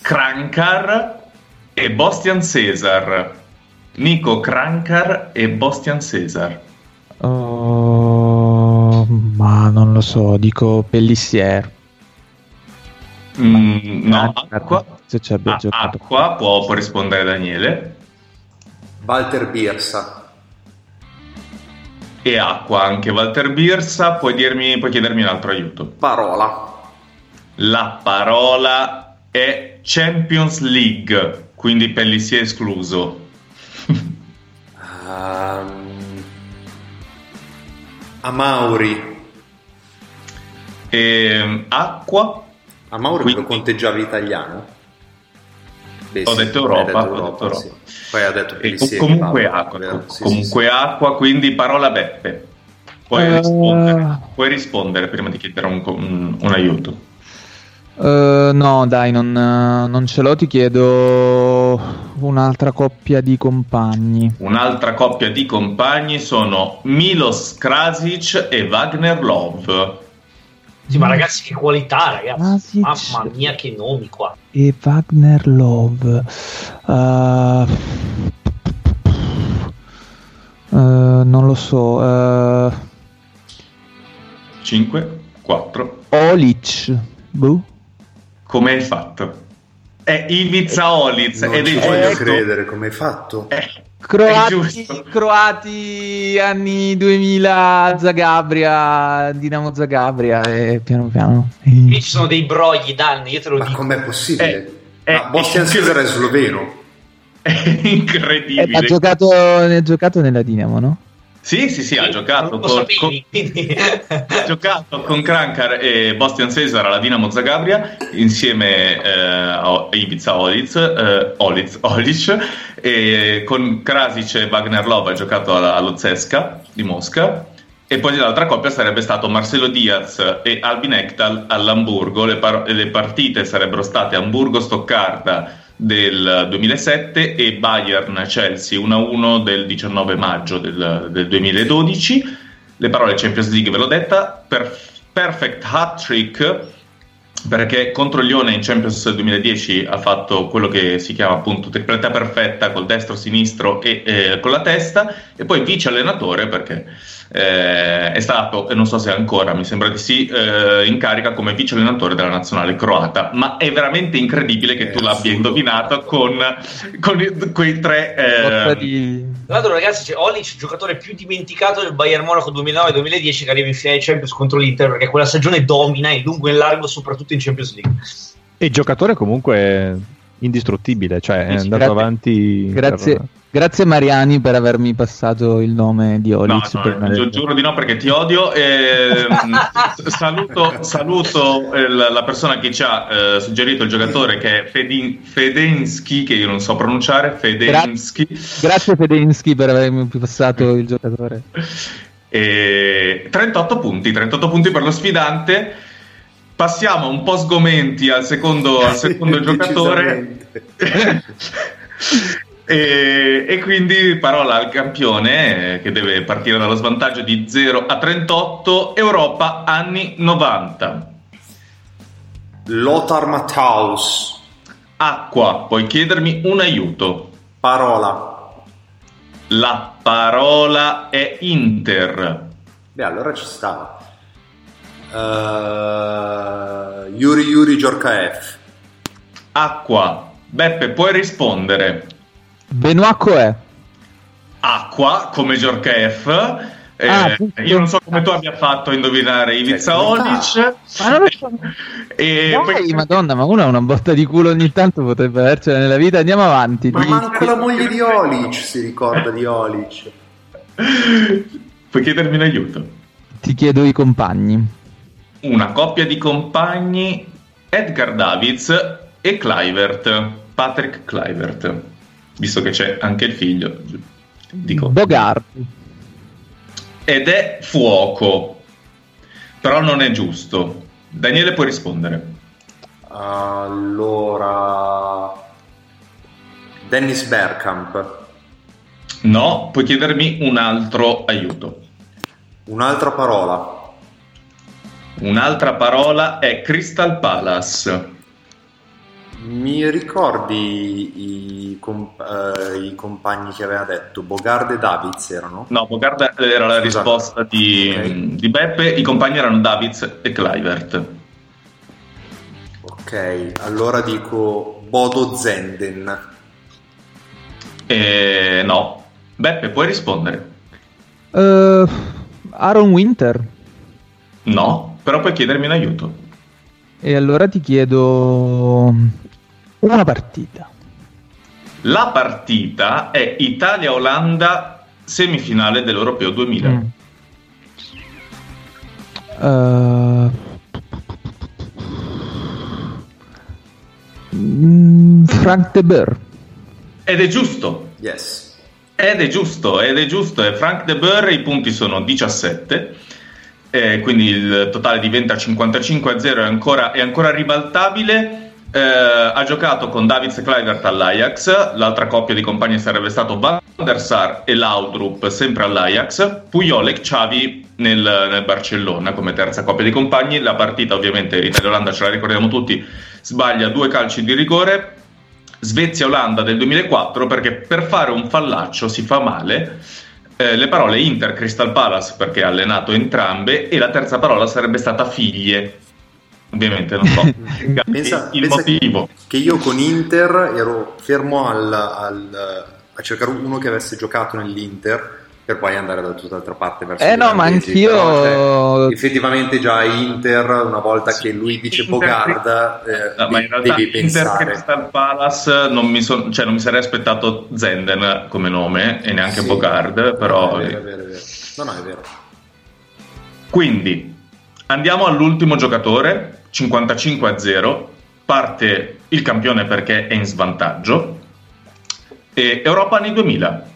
Krankar e Bostian Cesar. Nico Krankar e Bostian Cesar. Oh, ma non lo so, dico Pellissier. Mm, no, acqua. Se ci abbia ah, giocato. Acqua può, può rispondere Daniele. Walter Birsa. E acqua anche Walter Birsa. Puoi, dirmi, puoi chiedermi un altro aiuto? Parola la parola è Champions League, quindi Pellissier escluso. um, Amauri. E, ehm, acqua. Amauri quindi... lo conteggiavi italiano? Beh, ho, sì, detto Europa, detto Europa, ho detto Europa. Sì. Poi ha detto Pellissier. Comunque parla, acqua, sì, comunque acqua, quindi parola Beppe. Puoi, uh... rispondere, puoi rispondere prima di chiedere un, un, un aiuto. Uh, no, dai, non, non, ce l'ho. Ti chiedo un'altra coppia di compagni. Un'altra coppia di compagni sono Milos Krasic e Wagner Love. Sì, ma ragazzi, che qualità, ragazzi! Krasic Mamma mia, che nomi qua! E Wagner Love. Uh, uh, non lo so. 5, 4. Olic. Boh. Come hai fatto? È Ivica Olic non ed è giusto. voglio credere come hai fatto. Eh, croati, croati anni 2000 Zagabria Dinamo Zagabria e piano piano. Qui ci sono dei brogli danni io te lo ma dico. com'è possibile? Eh, ma eh, Bostian Cesare è sloveno è incredibile. Eh, ha, giocato, ha giocato nella Dinamo no? Sì, sì, sì, ha giocato con, sapevi, con, ha giocato con Krankar e Bastian Cesar alla Dinamo Zagabria insieme eh, a Ibiza Olic, eh, Olic, Olic e con Krasic e Wagner Love ha giocato alla, allo Zesca di Mosca e poi l'altra coppia sarebbe stato Marcelo Diaz e Albin Ekdal all'Hamburgo. Le, par- le partite sarebbero state Hamburgo-Stoccarda del 2007 e Bayern-Chelsea 1-1 del 19 maggio del, del 2012. Le parole Champions League ve l'ho detta. Per- perfect hat trick perché contro Lione in Champions 2010 ha fatto quello che si chiama appunto tripletta perfetta col destro, sinistro e eh, con la testa e poi vice allenatore perché eh, è stato, e non so se ancora, mi sembra di sì, eh, in carica come vice allenatore della nazionale croata. Ma è veramente incredibile che tu l'abbia indovinato con, con i, quei tre. Eh... Di... Tra l'altro, ragazzi, c'è Olic, giocatore più dimenticato del Bayern Monaco 2009-2010, che arriva in finale Champions contro l'Inter perché quella stagione domina in lungo e in largo, soprattutto in Champions League. E giocatore comunque indistruttibile, cioè è andato grazie, avanti. Grazie. Per Grazie Mariani per avermi passato il nome di Olic. No, no, gi- giuro di no perché ti odio. E, saluto, saluto il, la persona che ci ha eh, suggerito il giocatore che è Fedin, Fedensky, che io non so pronunciare. Fedensky. Gra- grazie Fedensky per avermi passato il giocatore. E 38 punti, 38 punti per lo sfidante. Passiamo un po' sgomenti al secondo, al secondo giocatore. E, e, quindi parola al campione eh, che deve partire dallo svantaggio di 0 a 38, Europa anni 90. Lothar Matthaus. Acqua, puoi chiedermi un aiuto. Parola. La parola è Inter. Beh, allora ci stava. Uh, Yuri Yuri Giorkaev. Acqua. Beppe, puoi rispondere. Benoit Coe. Acqua, come Giorkef. Eh, ah, io non so come tu abbia fatto a indovinare Ivica Olic. Ma non lo so. e Dai, poi... Madonna, ma una una botta di culo ogni tanto potrebbe avercela nella vita. Andiamo avanti. Ma manca la moglie di Olic, si ricorda di Olic. Puoi chiedermi un aiuto? Ti chiedo i compagni. Una coppia di compagni, Edgar Davids e Clivert, Patrick Clivert visto che c'è anche il figlio. Dico. Bogart. Ed è fuoco, però non è giusto. Daniele puoi rispondere. Allora... Dennis Bergkamp. No, puoi chiedermi un altro aiuto. Un'altra parola. Un'altra parola è Crystal Palace. Mi ricordi i, comp- uh, i, compagni che aveva detto? Bogarde e Davids erano? No, Bogarde era la Scusate. risposta di, okay. di, Beppe, i compagni erano Davids e Clivert. Ok, allora dico Bodo Zenden. Eh, no, Beppe, puoi rispondere? Uh, Aaron Winter. No, però puoi chiedermi un aiuto. E allora ti chiedo una partita. La partita è Italia-Olanda semifinale dell'Europeo 2000. Mm. Uh... Frank De Boer. Ed è giusto. Yes. Ed è giusto, ed è giusto. E Frank De Boer, i punti sono 17. Eh, quindi il totale diventa 55 a 0 è ancora, è ancora ribaltabile eh, ha giocato con Davids Kluivert all'Ajax, l'altra coppia di compagni sarebbe stato Van der Sar e Laudrup sempre all'Ajax, Puyol e Xavi nel, nel, Barcellona come terza coppia di compagni. La partita ovviamente Italia-Olanda ce la ricordiamo tutti, sbaglia due calci di rigore. Svezia-Olanda del 2004 perché per fare un fallaccio si fa male. Eh, le parole Inter Crystal Palace perché ha allenato entrambe e la terza parola sarebbe stata figlie ovviamente non so. Pensa, il pensa motivo. che io con Inter ero fermo al, al, a cercare uno che avesse giocato nell'Inter per poi andare da tutt'altra parte verso Eh no, ma anch'io Però, cioè, effettivamente già Inter una volta sì, che lui dice Inter, Bogarda eh, no, ma in realtà devi Inter pensare. Crystal Palace non mi, son, cioè, non mi sarei aspettato Zenden come nome e neanche Sì. Bogard però è vero, è vero, è vero. no no è vero. Quindi andiamo all'ultimo giocatore, 55 a 0, parte il campione perché è in svantaggio. E Europa anni 2000.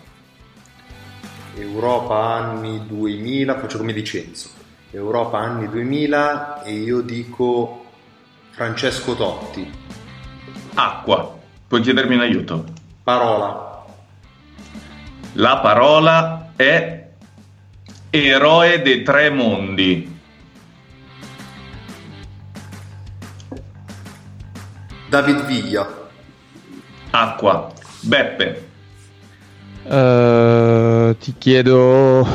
Europa anni 2000 faccio come Vincenzo Europa anni 2000 e io dico Francesco Totti Acqua. Puoi chiedermi un aiuto? parola La parola è eroe dei tre mondi. David Viglia Acqua. Beppe. Eh, ti chiedo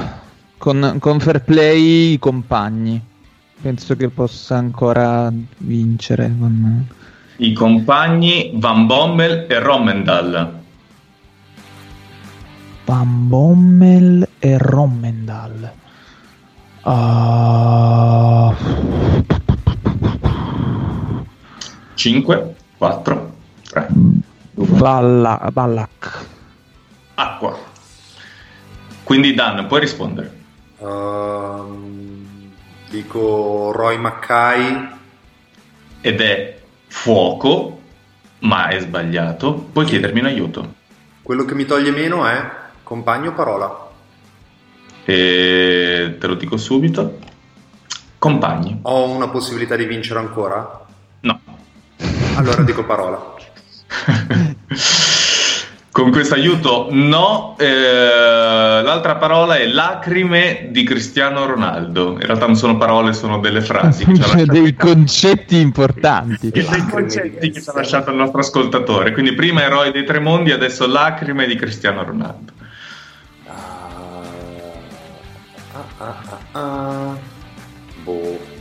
con, con fair play i compagni. Penso che possa ancora vincere. con- I compagni Van Bommel e Rommendal. Van Bommel e Rommendal. Ah, 5, 4, 3. Balla- Ballack. Acqua. Quindi Dan, puoi rispondere. Ehm, dico Roy Mackay Ed è fuoco, ma è sbagliato. Puoi chiedermi un aiuto. quello che mi toglie meno è compagno parola E te lo dico subito. Compagni. ho una possibilità di vincere ancora? No. Allora dico parola Con questo aiuto no. Eh, l'altra parola è lacrime di Cristiano Ronaldo. In realtà non sono parole, sono delle frasi. Cioè, lasciato- dei concetti importanti. e dei concetti che ci ha lasciato il nostro ascoltatore. Quindi prima eroe dei tre mondi, adesso lacrime di Cristiano Ronaldo. Ah, ah, ah, ah. Boh.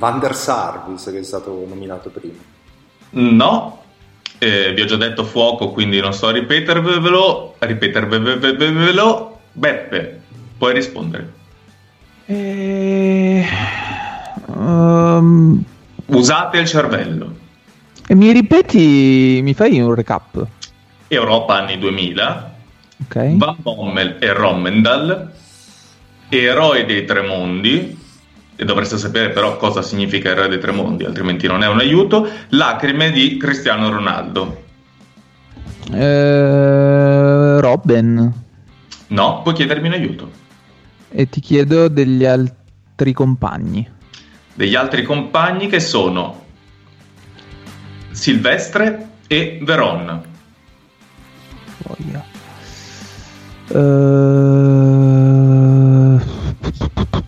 Eh, Van der Sar, visto che è stato nominato prima. No, eh, vi ho già detto fuoco, quindi non sto a ripetervelo. Ripetervelo. Beppe, puoi rispondere. E... ehm, Usate il cervello. e mi ripeti, mi fai un recap? Europa anni 2000, Ok. Van Bommel e Rommendal, Eroi dei tre mondi, e dovreste sapere però cosa significa Eroe dei tre mondi, altrimenti non è un aiuto, Lacrime di Cristiano Ronaldo. Eh, Robin. No, puoi chiedermi un aiuto. E ti chiedo degli altri compagni. Degli altri compagni che sono Silvestre e Veron. Voglia. Eh,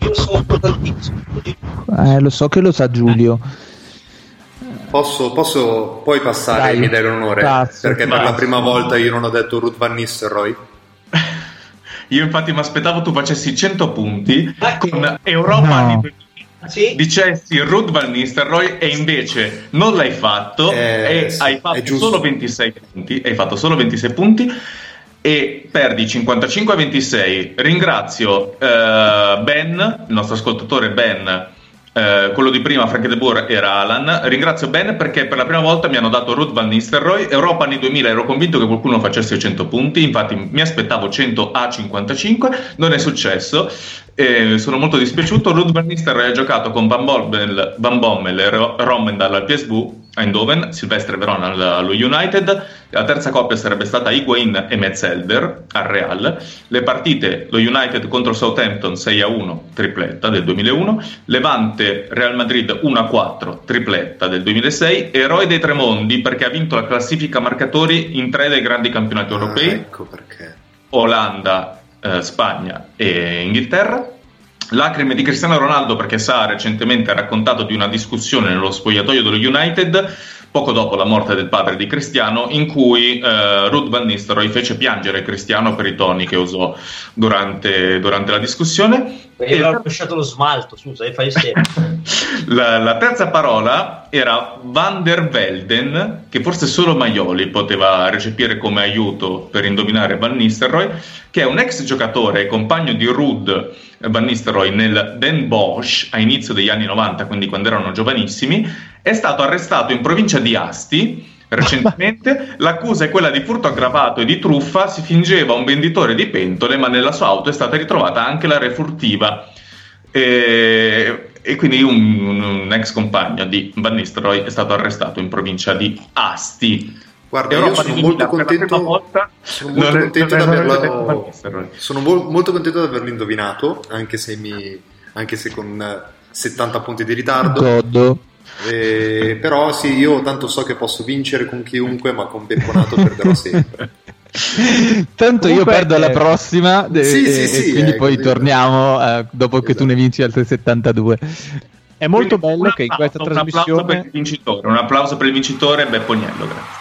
Io so dall'inizio. Eh, lo so che lo sa Giulio. Posso, posso poi passare Dai, e mi dai l'onore? passo, perché per passo. la prima volta io non ho detto Ruth Van Nistelrooy. Io infatti mi aspettavo tu facessi 100 punti con Europa No. 2000. Sì? Dicessi Ruth Van Nistelrooy e invece non l'hai fatto Eh, e sì, hai fatto solo 26 punti, hai fatto solo 26 punti e perdi 55 a 26. Ringrazio eh, Ben, il nostro ascoltatore Ben, eh, quello di prima, Frank De Boer, era Alan. Ringrazio Ben perché per la prima volta mi hanno dato Ruth Van Nistelrooy. Europa anni 2000 ero convinto che qualcuno facesse 100 punti, infatti mi aspettavo 100 a 55, non è successo. E sono molto dispiaciuto. Ruth Van Nistelrooy ha giocato con Van Bommel, e Ro- Rommendal al PSV Eindhoven, Silvestre Verona al- allo United. La terza coppia sarebbe stata Higuain e Metzelder al Real. Le partite, lo United contro Southampton 6 a 1, tripletta del 2001. Levante Real Madrid 1 a 4, tripletta del 2006. Eroe dei tre mondi perché ha vinto la classifica marcatori in tre dei grandi campionati europei. Ah, ecco perché. Olanda, eh, Spagna e Inghilterra. Lacrime di Cristiano Ronaldo perché sa recentemente ha raccontato di una discussione nello spogliatoio dello United poco dopo la morte del padre di Cristiano in cui eh, Ruth Van Nistelrooy fece piangere Cristiano per i toni che usò durante, durante la discussione Perché aveva lasciato lo smalto, scusa, fai la, la terza parola era Van der Velden, che forse solo Maioli poteva recepire come aiuto per indovinare Van Nistelrooy, che è un ex giocatore, compagno di Rud Van Nistelrooy nel Den Bosch a inizio degli anni 90, quindi quando erano giovanissimi, è stato arrestato in provincia di Asti recentemente. L'accusa è quella di furto aggravato e di truffa. Si fingeva un venditore di pentole, ma nella sua auto è stata ritrovata anche la refurtiva. E, e quindi un, un, ex compagno di Van Nistelrooy è stato arrestato in provincia di Asti. Guarda, io sono molto contento, sono molto contento, di averlo, sono molto contento di averlo indovinato, anche se, mi, anche se con 70 punti di ritardo. Goddo. Eh, però sì, io tanto so che posso vincere con chiunque, ma con Bepponato perderò sempre. Tanto Comunque, io perdo alla prossima, eh, sì, e, sì, sì, quindi eh, poi torniamo eh, dopo esatto. che tu ne esatto. vinci altre 72. È molto quindi bello che in questa un trasmissione. Un applauso per il vincitore, un applauso per il vincitore Bepponiello, grazie.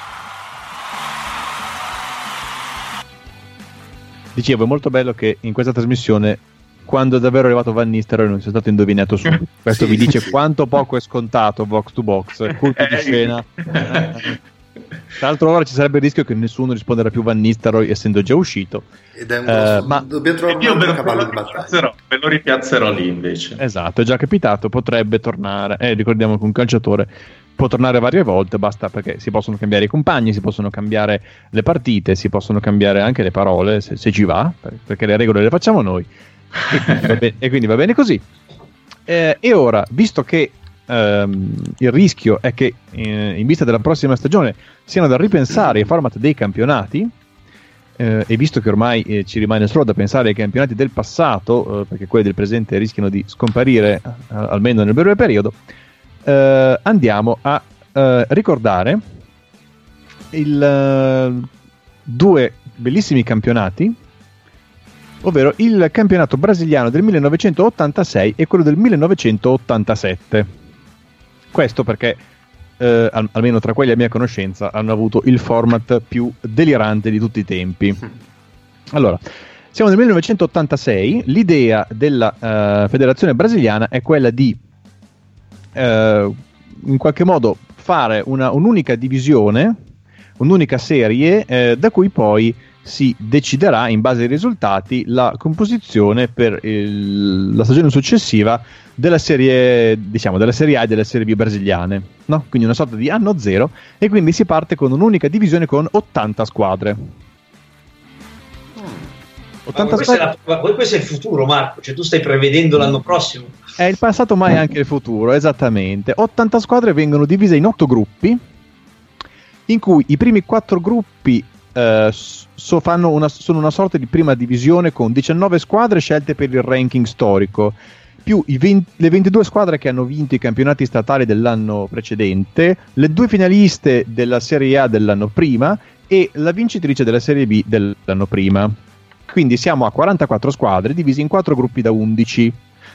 Dicevo, è molto bello che in questa trasmissione quando è davvero arrivato Van Nistelrooy non sia stato indovinato subito. Questo sì, vi dice sì. quanto poco è scontato box to box, colpo di scena. Tra l'altro ora ci sarebbe il rischio che nessuno risponderà più Van Nistelrooy essendo già uscito. Ed è un uh, ma dobbiamo trovare un altro cavallo di battaglia. Ve lo ripiazzerò lì invece. Esatto, è già capitato, potrebbe tornare. Eh, ricordiamo che un calciatore può tornare varie volte, basta perché si possono cambiare i compagni, si possono cambiare le partite, si possono cambiare anche le parole se, se ci va, perché le regole le facciamo noi e, quindi va bene così. Eh, e ora, visto che ehm, il rischio è che eh, in vista della prossima stagione siano da ripensare i format dei campionati, eh, e visto che ormai eh, ci rimane solo da pensare ai campionati del passato, eh, perché quelli del presente rischiano di scomparire eh, almeno nel breve periodo, andiamo a ricordare il, due bellissimi campionati ovvero il campionato brasiliano del 1986 e quello del 1987. Questo perché, eh, al- almeno tra quelli a mia conoscenza, hanno avuto il format più delirante di tutti i tempi. Allora, siamo nel 1986, l'idea della uh, federazione brasiliana è quella di uh, in qualche modo fare una, un'unica divisione, un'unica serie, eh, da cui poi si deciderà in base ai risultati la composizione per il, la stagione successiva della serie, diciamo, della serie A e della serie B brasiliane, no? quindi una sorta di anno zero e quindi si parte con un'unica divisione con 80 squadre. 80 questo, squadre... è la, questo è il futuro Marco, cioè tu stai prevedendo l'anno prossimo. È il passato ma è anche il futuro, esattamente. 80 squadre vengono divise in 8 gruppi in cui i primi 4 gruppi eh, so, una, sono una sorta di prima divisione con 19 squadre scelte per il ranking storico, più 20, le 22 squadre che hanno vinto i campionati statali dell'anno precedente, le due finaliste della Serie A dell'anno prima e la vincitrice della Serie B dell'anno prima. Quindi siamo a 44 squadre divise in 4 gruppi da 11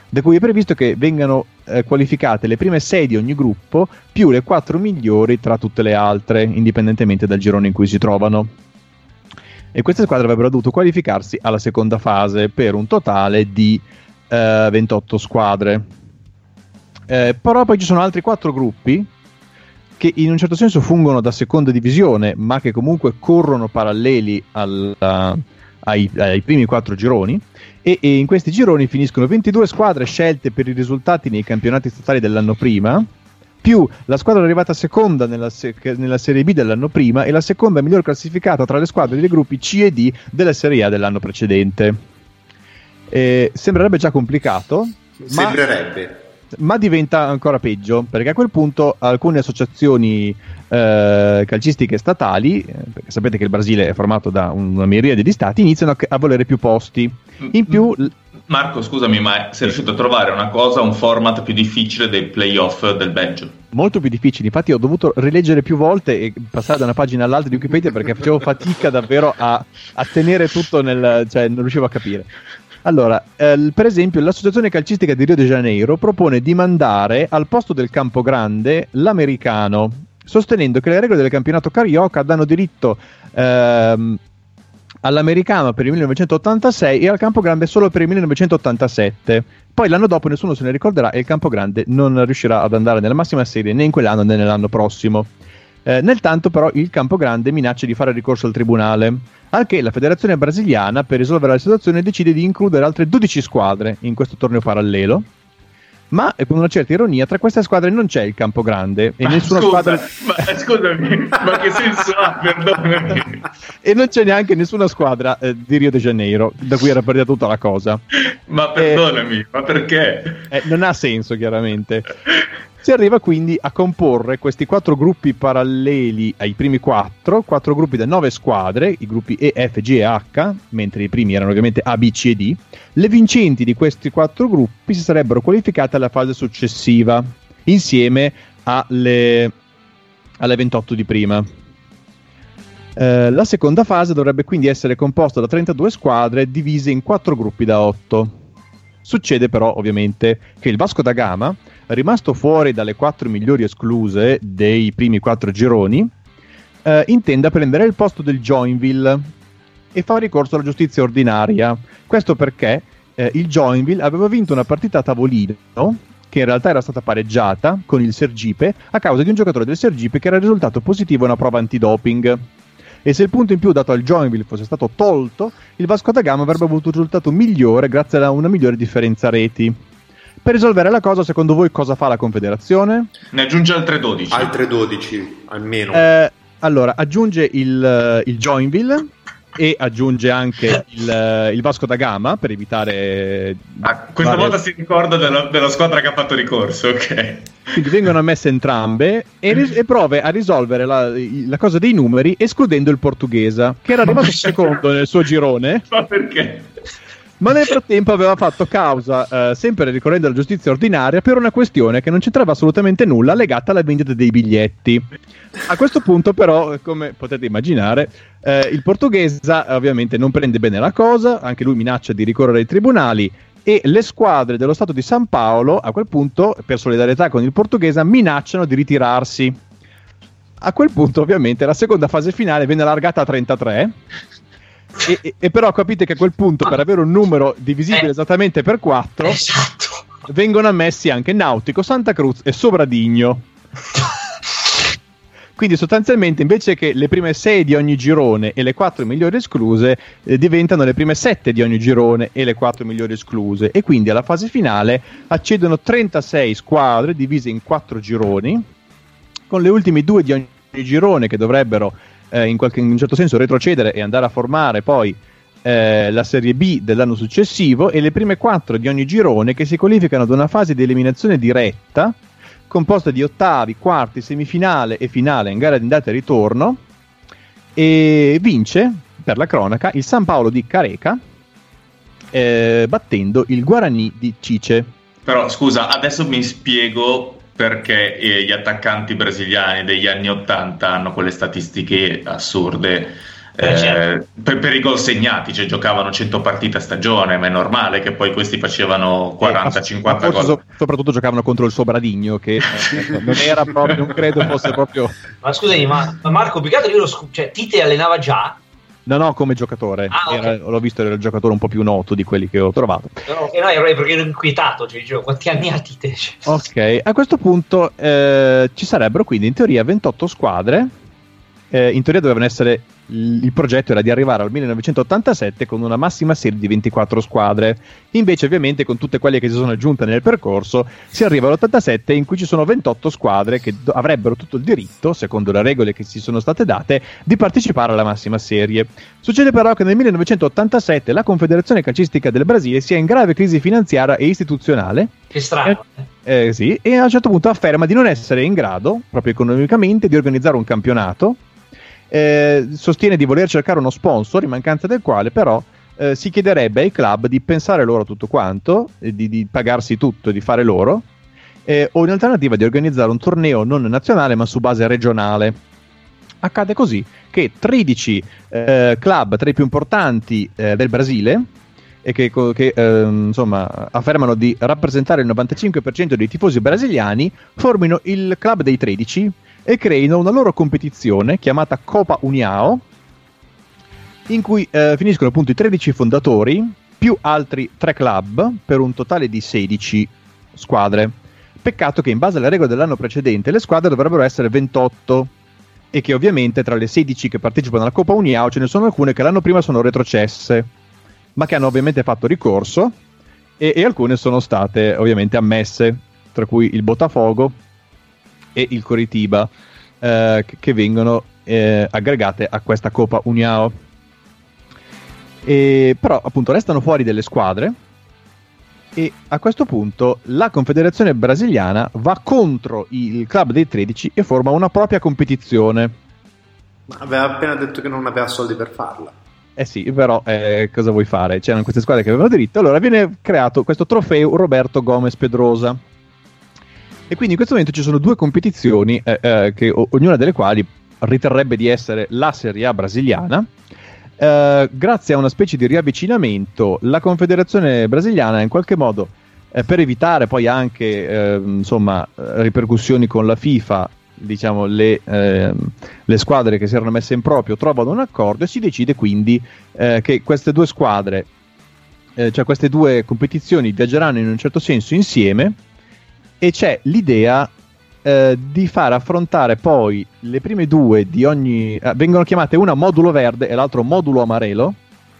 da cui è previsto che vengano eh, qualificate le prime 6 di ogni gruppo più le 4 migliori tra tutte le altre, indipendentemente dal girone in cui si trovano e queste squadre avrebbero dovuto qualificarsi alla seconda fase per un totale di eh, 28 squadre. Eh, però poi ci sono altri quattro gruppi che in un certo senso fungono da seconda divisione, ma che comunque corrono paralleli alla, ai, ai, primi quattro gironi. E, e, in questi gironi finiscono 22 squadre scelte per i risultati nei campionati statali dell'anno prima, più la squadra arrivata seconda nella, se- nella, Serie B dell'anno prima e la seconda miglior classificata tra le squadre dei gruppi C e D della Serie A dell'anno precedente. Eh, sembrerebbe già complicato. Sembrerebbe. Ma, ma diventa ancora peggio perché a quel punto alcune associazioni eh, calcistiche statali, eh, perché sapete che il Brasile è formato da una miriade di stati, iniziano a, a volere più posti. In più, Marco, scusami, ma sei riuscito a trovare una cosa, un format più difficile dei playoff del Belgio? Molto più difficile, infatti ho dovuto rileggere più volte e passare da una pagina all'altra di Wikipedia perché facevo fatica davvero a, a tenere tutto nel... cioè non riuscivo a capire. Allora, eh, per esempio, l'Associazione Calcistica di Rio de Janeiro propone di mandare al posto del Campo Grande l'americano, sostenendo che le regole del campionato carioca danno diritto ehm, all'americano per il 1986 e al Campo Grande solo per il 1987. Poi l'anno dopo nessuno se ne ricorderà e il Campo Grande non riuscirà ad andare nella massima serie né in quell'anno né nell'anno prossimo. Eh, nel tanto però il Campo Grande minaccia di fare ricorso al tribunale, al che la federazione brasiliana per risolvere la situazione decide di includere altre 12 squadre in questo torneo parallelo ma con una certa ironia tra queste squadre non c'è il campo grande e ma nessuna scusa, squadra ma, scusami ma che senso ha? Perdonami. E non c'è neanche nessuna squadra eh, di Rio de Janeiro da cui era partita tutta la cosa. Ma perdonami eh, ma perché? Eh, non ha senso chiaramente si arriva quindi a comporre questi quattro gruppi paralleli ai primi quattro, quattro gruppi da nove squadre, i gruppi E, F, G e H, mentre i primi erano ovviamente A, B, C e D. Le vincenti di questi quattro gruppi si sarebbero qualificate alla fase successiva, insieme alle, alle 28 di prima. Eh, la seconda fase dovrebbe quindi essere composta da 32 squadre divise in quattro gruppi da 8. Succede però ovviamente che il Vasco da Gama rimasto fuori dalle quattro migliori escluse dei primi quattro gironi, eh, intenda prendere il posto del Joinville e fa ricorso alla giustizia ordinaria. Questo perché eh, il Joinville aveva vinto una partita a tavolino che in realtà era stata pareggiata con il Sergipe a causa di un giocatore del Sergipe che era risultato positivo a una prova antidoping. E se il punto in più dato al Joinville fosse stato tolto, il Vasco da Gama avrebbe avuto un risultato migliore grazie a una migliore differenza reti. Per risolvere la cosa, secondo voi cosa fa la Confederazione? Ne aggiunge altre 12. Altre 12, almeno. Eh, allora, aggiunge il, il, Joinville e aggiunge anche il, il, Vasco da Gama per evitare... Ah, questa varie... volta si ricorda della, della, squadra che ha fatto ricorso, ok. Quindi vengono ammesse entrambe e, ris- e prove a risolvere la, la, cosa dei numeri escludendo il portoghese, che era arrivato secondo nel suo girone. Ma perché? Ma nel frattempo aveva fatto causa, eh, sempre ricorrendo alla giustizia ordinaria, per una questione che non c'entrava assolutamente nulla legata alla vendita dei biglietti. A questo punto, però, come potete immaginare, eh, il portoghese ovviamente non prende bene la cosa, anche lui minaccia di ricorrere ai tribunali e le squadre dello Stato di San Paolo, a quel punto, per solidarietà con il portoghese, minacciano di ritirarsi. A quel punto, ovviamente, la seconda fase finale viene allargata a 33 e, e, e, però capite che a quel punto, per avere un numero divisibile eh, esattamente per 4, esatto. vengono ammessi anche Nautico, Santa Cruz e Sovradigno. Quindi sostanzialmente invece che le prime 6 di ogni girone e le 4 migliori escluse eh, diventano le prime 7 di ogni girone e le 4 migliori escluse e quindi alla fase finale accedono 36 squadre divise in 4 gironi con le ultime due di ogni girone che dovrebbero eh, in, qualche, in un certo senso retrocedere e andare a formare poi eh, la Serie B dell'anno successivo e le prime quattro di ogni girone che si qualificano ad una fase di eliminazione diretta composta di ottavi, quarti, semifinale e finale in gara di andata e ritorno e vince per la cronaca il San Paolo di Careca eh, battendo il Guarani di Cice. Però scusa, adesso mi spiego perché eh, gli attaccanti brasiliani degli anni 80 hanno quelle statistiche assurde. Eh, eh, certo. per, per, i gol segnati, cioè giocavano 100 partite a stagione, ma è normale che poi questi facevano 40-50 eh, gol. So, soprattutto giocavano contro il Sobradigno, che eh, non era proprio, non credo fosse proprio. Ma scusami, ma, ma Marco, piccato io lo scu- cioè, Tite allenava già No, no, come giocatore. Ah, okay. era, l'ho visto, era il giocatore un po' più noto di quelli che ho trovato. No, no ero, perché ero inquietato, cioè, dicevo, quanti anni ha Tite? Ok, a questo punto eh, ci sarebbero quindi in teoria 28 squadre. Eh, in teoria dovevano essere il progetto era di arrivare al 1987 con una massima serie di 24 squadre. Invece, ovviamente, con tutte quelle che si sono aggiunte nel percorso, si arriva all'87 in cui ci sono 28 squadre che do- avrebbero tutto il diritto, secondo le regole che si sono state date, di partecipare alla massima serie. Succede però che nel 1987 la Confederazione Calcistica del Brasile sia in grave crisi finanziaria e istituzionale. Che strano. Eh, eh, sì, e a un certo punto afferma di non essere in grado, proprio economicamente, di organizzare un campionato eh, sostiene di voler cercare uno sponsor, in mancanza del quale però eh, si chiederebbe ai club di pensare loro tutto quanto, di, di pagarsi tutto, di fare loro, eh, o in alternativa di organizzare un torneo non nazionale ma su base regionale. Accade così che 13 eh, club tra i più importanti eh, del Brasile, e che, che eh, insomma, affermano di rappresentare il 95% dei tifosi brasiliani, formino il club dei 13 e creino una loro competizione chiamata Copa Uniao in cui eh, finiscono appunto i 13 fondatori più altri 3 club per un totale di 16 squadre. Peccato che in base alle regole dell'anno precedente le squadre dovrebbero essere 28 e che ovviamente tra le 16 che partecipano alla Coppa Uniao ce ne sono alcune che l'anno prima sono retrocesse, ma che hanno ovviamente fatto ricorso e, e alcune sono state ovviamente ammesse, tra cui il Botafogo e il Coritiba, eh, che vengono eh, aggregate a questa Coppa Uniao. E, però appunto restano fuori delle squadre e a questo punto la Confederazione Brasiliana va contro il club dei 13 e forma una propria competizione. Ma aveva appena detto che non aveva soldi per farla. Eh sì, però eh, cosa vuoi fare? C'erano queste squadre che avevano diritto, allora viene creato questo trofeo Roberto Gomez Pedrosa. E quindi in questo momento ci sono due competizioni, eh, eh, che, o- ognuna delle quali riterrebbe di essere la Serie A brasiliana. Eh, grazie a una specie di riavvicinamento, la Confederazione brasiliana in qualche modo, eh, per evitare poi anche eh, insomma, ripercussioni con la FIFA, diciamo, le, ehm, le, squadre che si erano messe in proprio trovano un accordo e si decide quindi eh, che queste due squadre, eh, cioè queste due competizioni viaggeranno in un certo senso insieme e c'è l'idea eh, di far affrontare poi le prime due di ogni... Eh, vengono chiamate una modulo verde e l'altro modulo amarelo,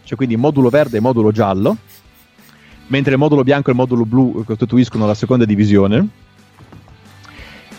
cioè quindi modulo verde e modulo giallo, mentre il modulo bianco e il modulo blu costituiscono la seconda divisione.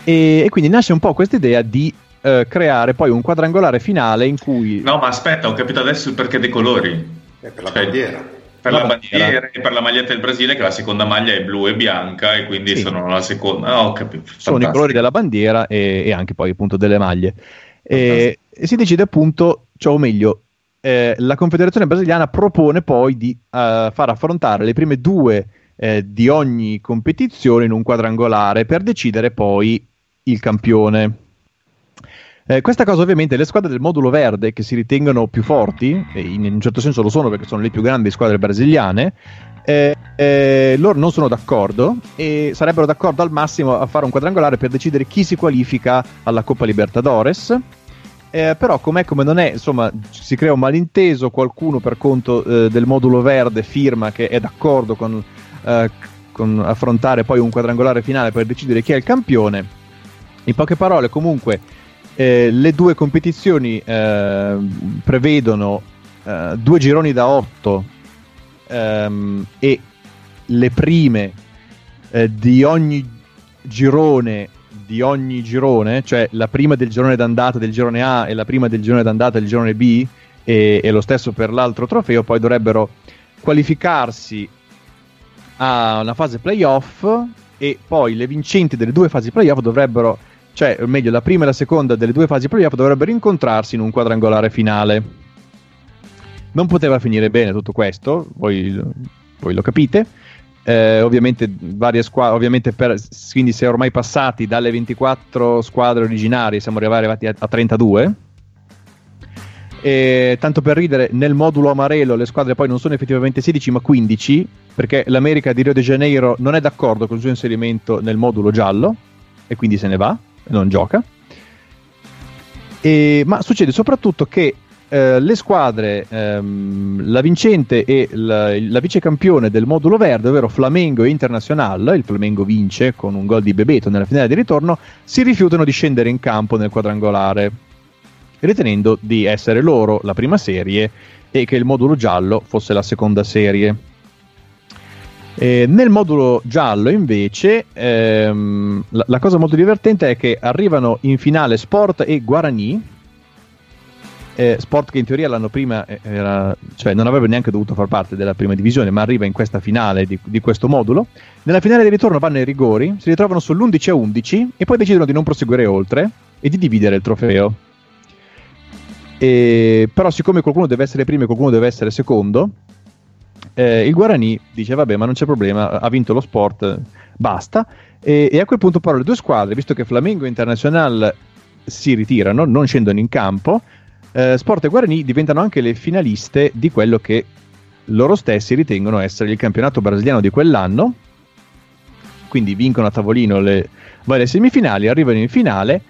E, e quindi nasce un po' questa idea di eh, creare poi un quadrangolare finale in cui... No, ma aspetta, ho capito adesso il perché dei colori. È per la cioè, bandiera per la, la bandiera e per la maglietta del Brasile, che la seconda maglia è blu e bianca, e quindi sì. sono la seconda. Capito. Sono i colori della bandiera e, e, anche poi appunto delle maglie. E, e, si decide appunto, cioè, o meglio, eh, la Confederazione Brasiliana propone poi di uh, far affrontare le prime due eh, di ogni competizione in un quadrangolare per decidere poi il campione. Eh, questa cosa ovviamente le squadre del modulo verde che si ritengono più forti, e in un certo senso lo sono perché sono le più grandi squadre brasiliane, eh, eh, loro non sono d'accordo e sarebbero d'accordo al massimo a fare un quadrangolare per decidere chi si qualifica alla Coppa Libertadores. Eh, però com'è come non è, insomma, si crea un malinteso, qualcuno per conto eh, del modulo verde firma che è d'accordo con, eh, con affrontare poi un quadrangolare finale per decidere chi è il campione. In poche parole, comunque, eh, le due competizioni eh, prevedono eh, due gironi da 8 ehm, e le prime eh, di ogni girone di ogni girone, cioè la prima del girone d'andata del girone A e la prima del girone d'andata del girone B e, e lo stesso per l'altro trofeo, poi dovrebbero qualificarsi a una fase playoff e poi le vincenti delle due fasi playoff dovrebbero cioè, o meglio, la prima e la seconda delle due fasi playoff dovrebbero incontrarsi in un quadrangolare finale. Non poteva finire bene tutto questo, voi, voi lo capite. Eh, ovviamente, varie squadre, ovviamente per, quindi si è ormai passati dalle 24 squadre originarie, siamo arrivati a, a 32. E, tanto per ridere, nel modulo amarelo le squadre poi non sono effettivamente 16 ma 15, perché l'America di Rio de Janeiro non è d'accordo con il suo inserimento nel modulo giallo e quindi se ne va non gioca. E, ma succede soprattutto che eh, le squadre, ehm, la vincente e la, la vicecampione del modulo verde, ovvero Flamengo e Internazionale, il Flamengo vince con un gol di Bebeto nella finale di ritorno, si rifiutano di scendere in campo nel quadrangolare, ritenendo di essere loro la prima serie e che il modulo giallo fosse la seconda serie. Eh, nel modulo giallo, invece, ehm, la, la, cosa molto divertente è che arrivano in finale Sport e Guarani. Eh, Sport che in teoria l'anno prima era, cioè non avrebbe neanche dovuto far parte della prima divisione, ma arriva in questa finale di, di questo modulo. Nella finale di ritorno vanno ai rigori, si ritrovano sull'11 a 11 e poi decidono di non proseguire oltre e di dividere il trofeo. E, però, siccome qualcuno deve essere primo e qualcuno deve essere secondo, eh, il Guarani dice vabbè ma non c'è problema, ha vinto lo sport, basta. E, e, a quel punto però le due squadre, visto che Flamengo e Internazionale si ritirano, non scendono in campo, eh, Sport e Guarani diventano anche le finaliste di quello che loro stessi ritengono essere il campionato brasiliano di quell'anno. Quindi vincono a tavolino le varie semifinali, arrivano in finale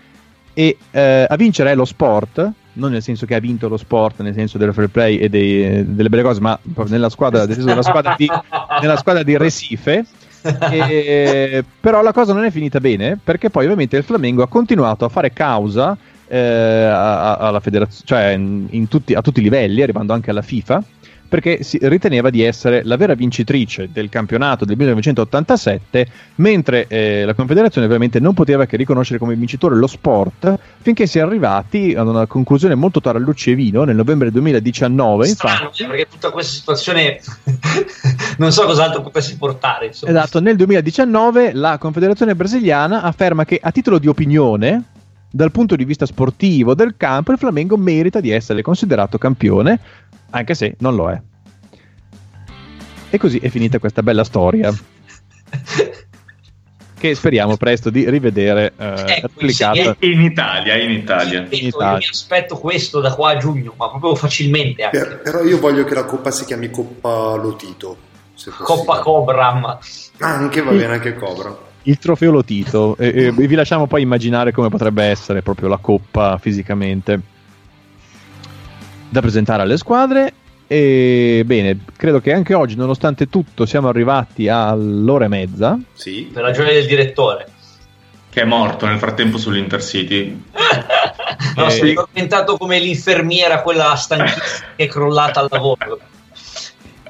e eh, a vincere è lo Sport non nel senso che ha vinto lo sport, nel senso del fair play e dei, delle belle cose, ma nella squadra, nella squadra, di, nella squadra di Recife. E, però la cosa non è finita bene perché poi ovviamente il Flamengo ha continuato a fare causa eh, alla federazione, cioè in, in tutti, a tutti i livelli, arrivando anche alla FIFA perché si riteneva di essere la vera vincitrice del campionato del 1987, mentre eh, la Confederazione ovviamente non poteva che riconoscere come vincitore lo sport, finché si è arrivati ad una conclusione molto tarallucci e vino nel novembre 2019. Strano, infatti, perché tutta questa situazione non so cos'altro potesse portare. Insomma. Esatto, nel 2019 la Confederazione brasiliana afferma che a titolo di opinione dal punto di vista sportivo del campo, il Flamengo merita di essere considerato campione, anche se non lo è. E così è finita questa bella storia. che speriamo presto di rivedere eh, ecco, replicata in Italia. In Italia. in Italia. Io mi aspetto questo da qua a giugno, ma proprio facilmente. Anche. Per, però io voglio che la coppa si chiami Coppa Lotito. Coppa Cobram. Anche va bene anche Cobram il trofeo Lotito e, e, vi lasciamo poi immaginare come potrebbe essere proprio la coppa fisicamente da presentare alle squadre e bene, credo che anche oggi, nonostante tutto, siamo arrivati all'ora e mezza. Sì. Per ragione del direttore. Che è morto nel frattempo sull'Intercity. no, eh, sono diventato come l'infermiera, quella stanchissima che è crollata al lavoro.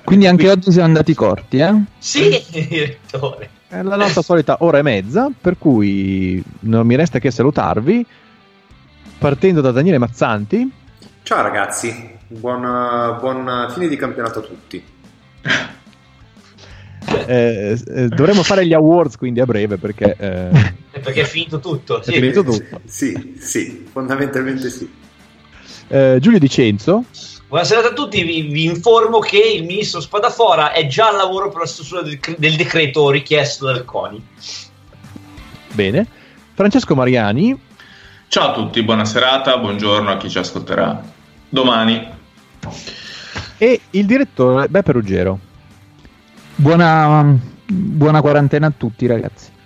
Quindi anche oggi siamo andati corti, eh? Sì, direttore. È la nostra solita ora e mezza, per cui non mi resta che salutarvi. Partendo da Daniele Mazzanti. Ciao ragazzi, buon, buon fine di campionato a tutti. Eh, eh, dovremmo fare gli awards quindi a breve perché, eh, perché è finito tutto. Sì. È finito tutto. Sì, sì, fondamentalmente sì. Eh, Giulio Dicenzo. Buonasera a tutti, vi, vi, informo che il ministro Spadafora è già al lavoro per la stesura del, del decreto richiesto dal CONI. Bene. Francesco Mariani. Ciao a tutti, buona serata, buongiorno a chi ci ascolterà. Domani. E il direttore Beppe Ruggero. Buona, buona quarantena a tutti ragazzi.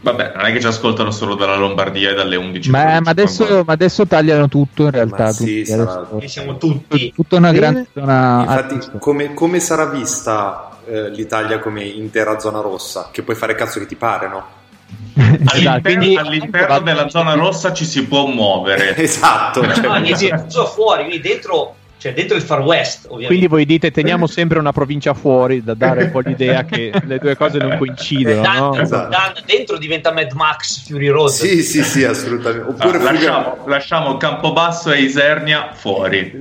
Vabbè, non è che ci ascoltano solo dalla Lombardia e dalle 11. Ma, ma, adesso, ma adesso, tagliano tutto in realtà. Sì, tutti, sarà... siamo tutti. Tutta una grande zona. Infatti, come, come, sarà vista eh, l'Italia come intera zona rossa? Che puoi fare cazzo che ti pare, no? All'interno, quindi, all'interno della zona rossa ci si può muovere. esatto. Cioè, no, fuori, quindi dentro cioè dentro il Far West, ovviamente. Quindi voi dite teniamo sempre una provincia fuori da dare un po' l'idea che le due cose non coincidono. Dan, no? esatto. dentro diventa Mad Max Fury Road. Sì, sì, sì, assolutamente. Oppure ah, lasciamo, lasciamo Campobasso e Isernia fuori.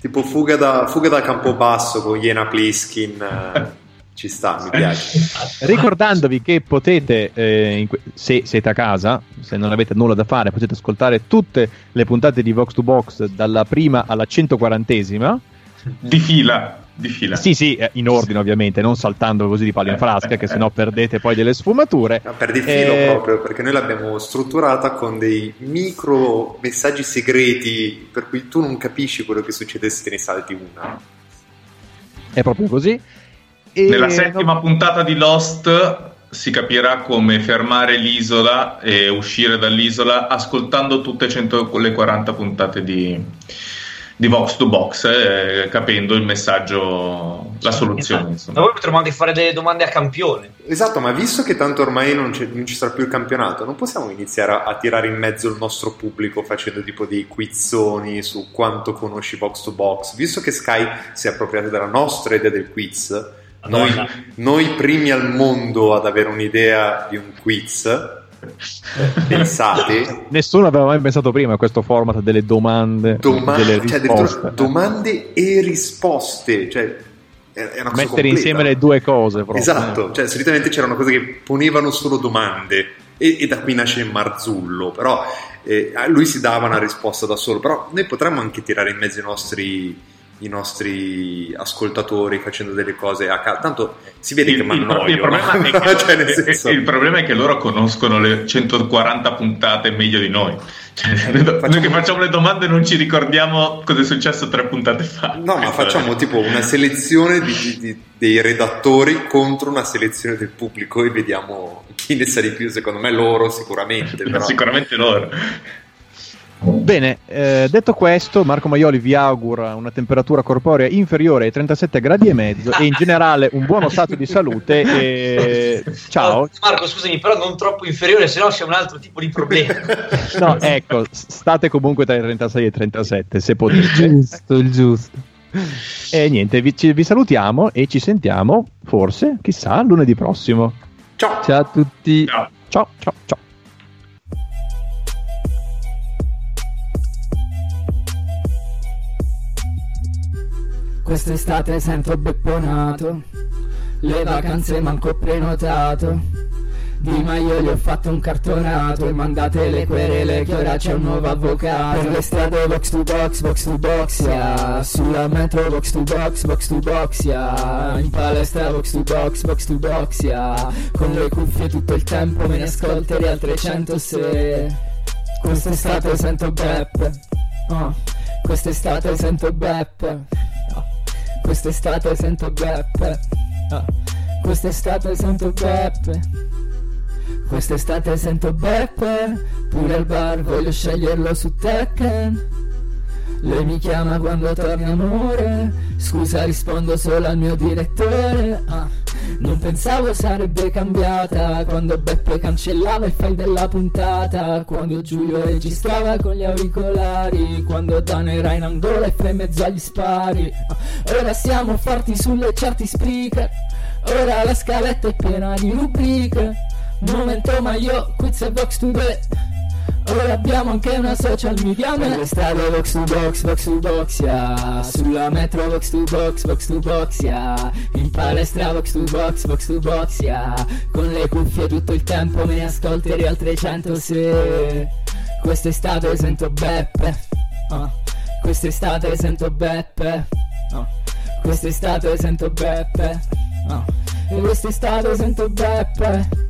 Tipo fuga da, fuga da Campobasso con Iena Pliskin. Eh ci sta, mi piace. Ricordandovi che potete, eh, que- se siete a casa, se non avete nulla da fare, potete ascoltare tutte le puntate di Vox to Box dalla prima alla 140esima. Di fila. Di fila. Sì, sì, eh, in ordine ovviamente, non saltando così di palo in frasca, che sennò perdete poi delle sfumature. No, per di filo eh... proprio, perché noi l'abbiamo strutturata con dei micro messaggi segreti, per cui tu non capisci quello che succede se te ne salti una. È proprio così. E Nella settima no... puntata di Lost si capirà come fermare l'isola e uscire dall'isola ascoltando tutte 140 puntate di, di Vox to Box, eh, capendo il messaggio, la soluzione. Esatto. Ma poi potremmo anche fare delle domande a campione. Esatto, ma visto che tanto ormai non, non ci sarà più il campionato, non possiamo iniziare a, a, tirare in mezzo il nostro pubblico facendo tipo dei quizzoni su quanto conosci Vox to Box, visto che Sky si è appropriata della nostra idea del quiz noi, noi, primi al mondo ad avere un'idea di un quiz. Pensate, nessuno aveva mai pensato prima a questo format delle domande, Doma- delle cioè, domande e risposte. Cioè, Mettere completa. insieme le due cose. Proprio. Esatto, cioè, solitamente c'erano cose che ponevano solo domande e, e da qui nasce Marzullo, però eh, lui si dava una risposta da solo, però noi potremmo anche tirare in mezzo i nostri i nostri ascoltatori facendo delle cose a caso. Tanto si vede il, che il, il, problema è che, cioè, senso... il problema è che loro conoscono le 140 puntate meglio di noi. Cioè, facciamo... Noi che facciamo le domande non ci ricordiamo cosa è successo tre puntate fa. No, ma facciamo tipo una selezione di, di, dei redattori contro una selezione del pubblico e vediamo chi ne sa di più. Secondo me loro sicuramente. Però... Sicuramente loro. Bene, eh, detto questo, Marco Maioli vi augura una temperatura corporea inferiore ai 37 gradi e mezzo e in generale un buono stato di salute. E... Ciao. Marco, scusami, però non troppo inferiore, se no c'è un altro tipo di problema. no, ecco, state comunque tra i 36 e i 37, se potete. Il giusto, il giusto. E niente, vi, ci, vi salutiamo e ci sentiamo, forse, chissà, lunedì prossimo. Ciao. Ciao a tutti. Ciao, ciao, ciao. ciao. Quest'estate sento bepponato, le vacanze manco prenotato. Di Maio gli ho fatto un cartonato e mandate le querele che ora c'è un nuovo avvocato. Per le strade box to box, box to box, yeah. Sulla metro box to box, box to box, yeah. In palestra box to box, box to box, yeah. Con le cuffie tutto il tempo me ne ascolterei altre 100 se... Quest'estate sento Beppe, oh. Quest'estate sento Beppe. Quest'estate sento Beppe. Oh. Quest'estate sento Beppe. Quest'estate sento Beppe. Pure al bar voglio sceglierlo su Tekken lei mi chiama quando torna amore. Scusa rispondo solo al mio direttore. Ah, Non pensavo sarebbe cambiata Quando Beppe cancellava il file della puntata Quando Giulio registrava con gli auricolari Quando Dan era in angola e fa in mezzo agli spari. Ah, Ora siamo forti sulle certi speaker Ora la scaletta è piena di rubriche. Momento ma io quiz e box today Ora abbiamo anche una social media Nelle strade box to box, box to box, yeah Sulla metro box to box, box to box, yeah In palestra box to box, box to box, yeah Con le cuffie tutto il tempo me ne ascolterei altre 100 se Quest'estate sento Beppe oh. Quest'estate sento Beppe oh. Quest'estate sento Beppe oh. E quest'estate sento Beppe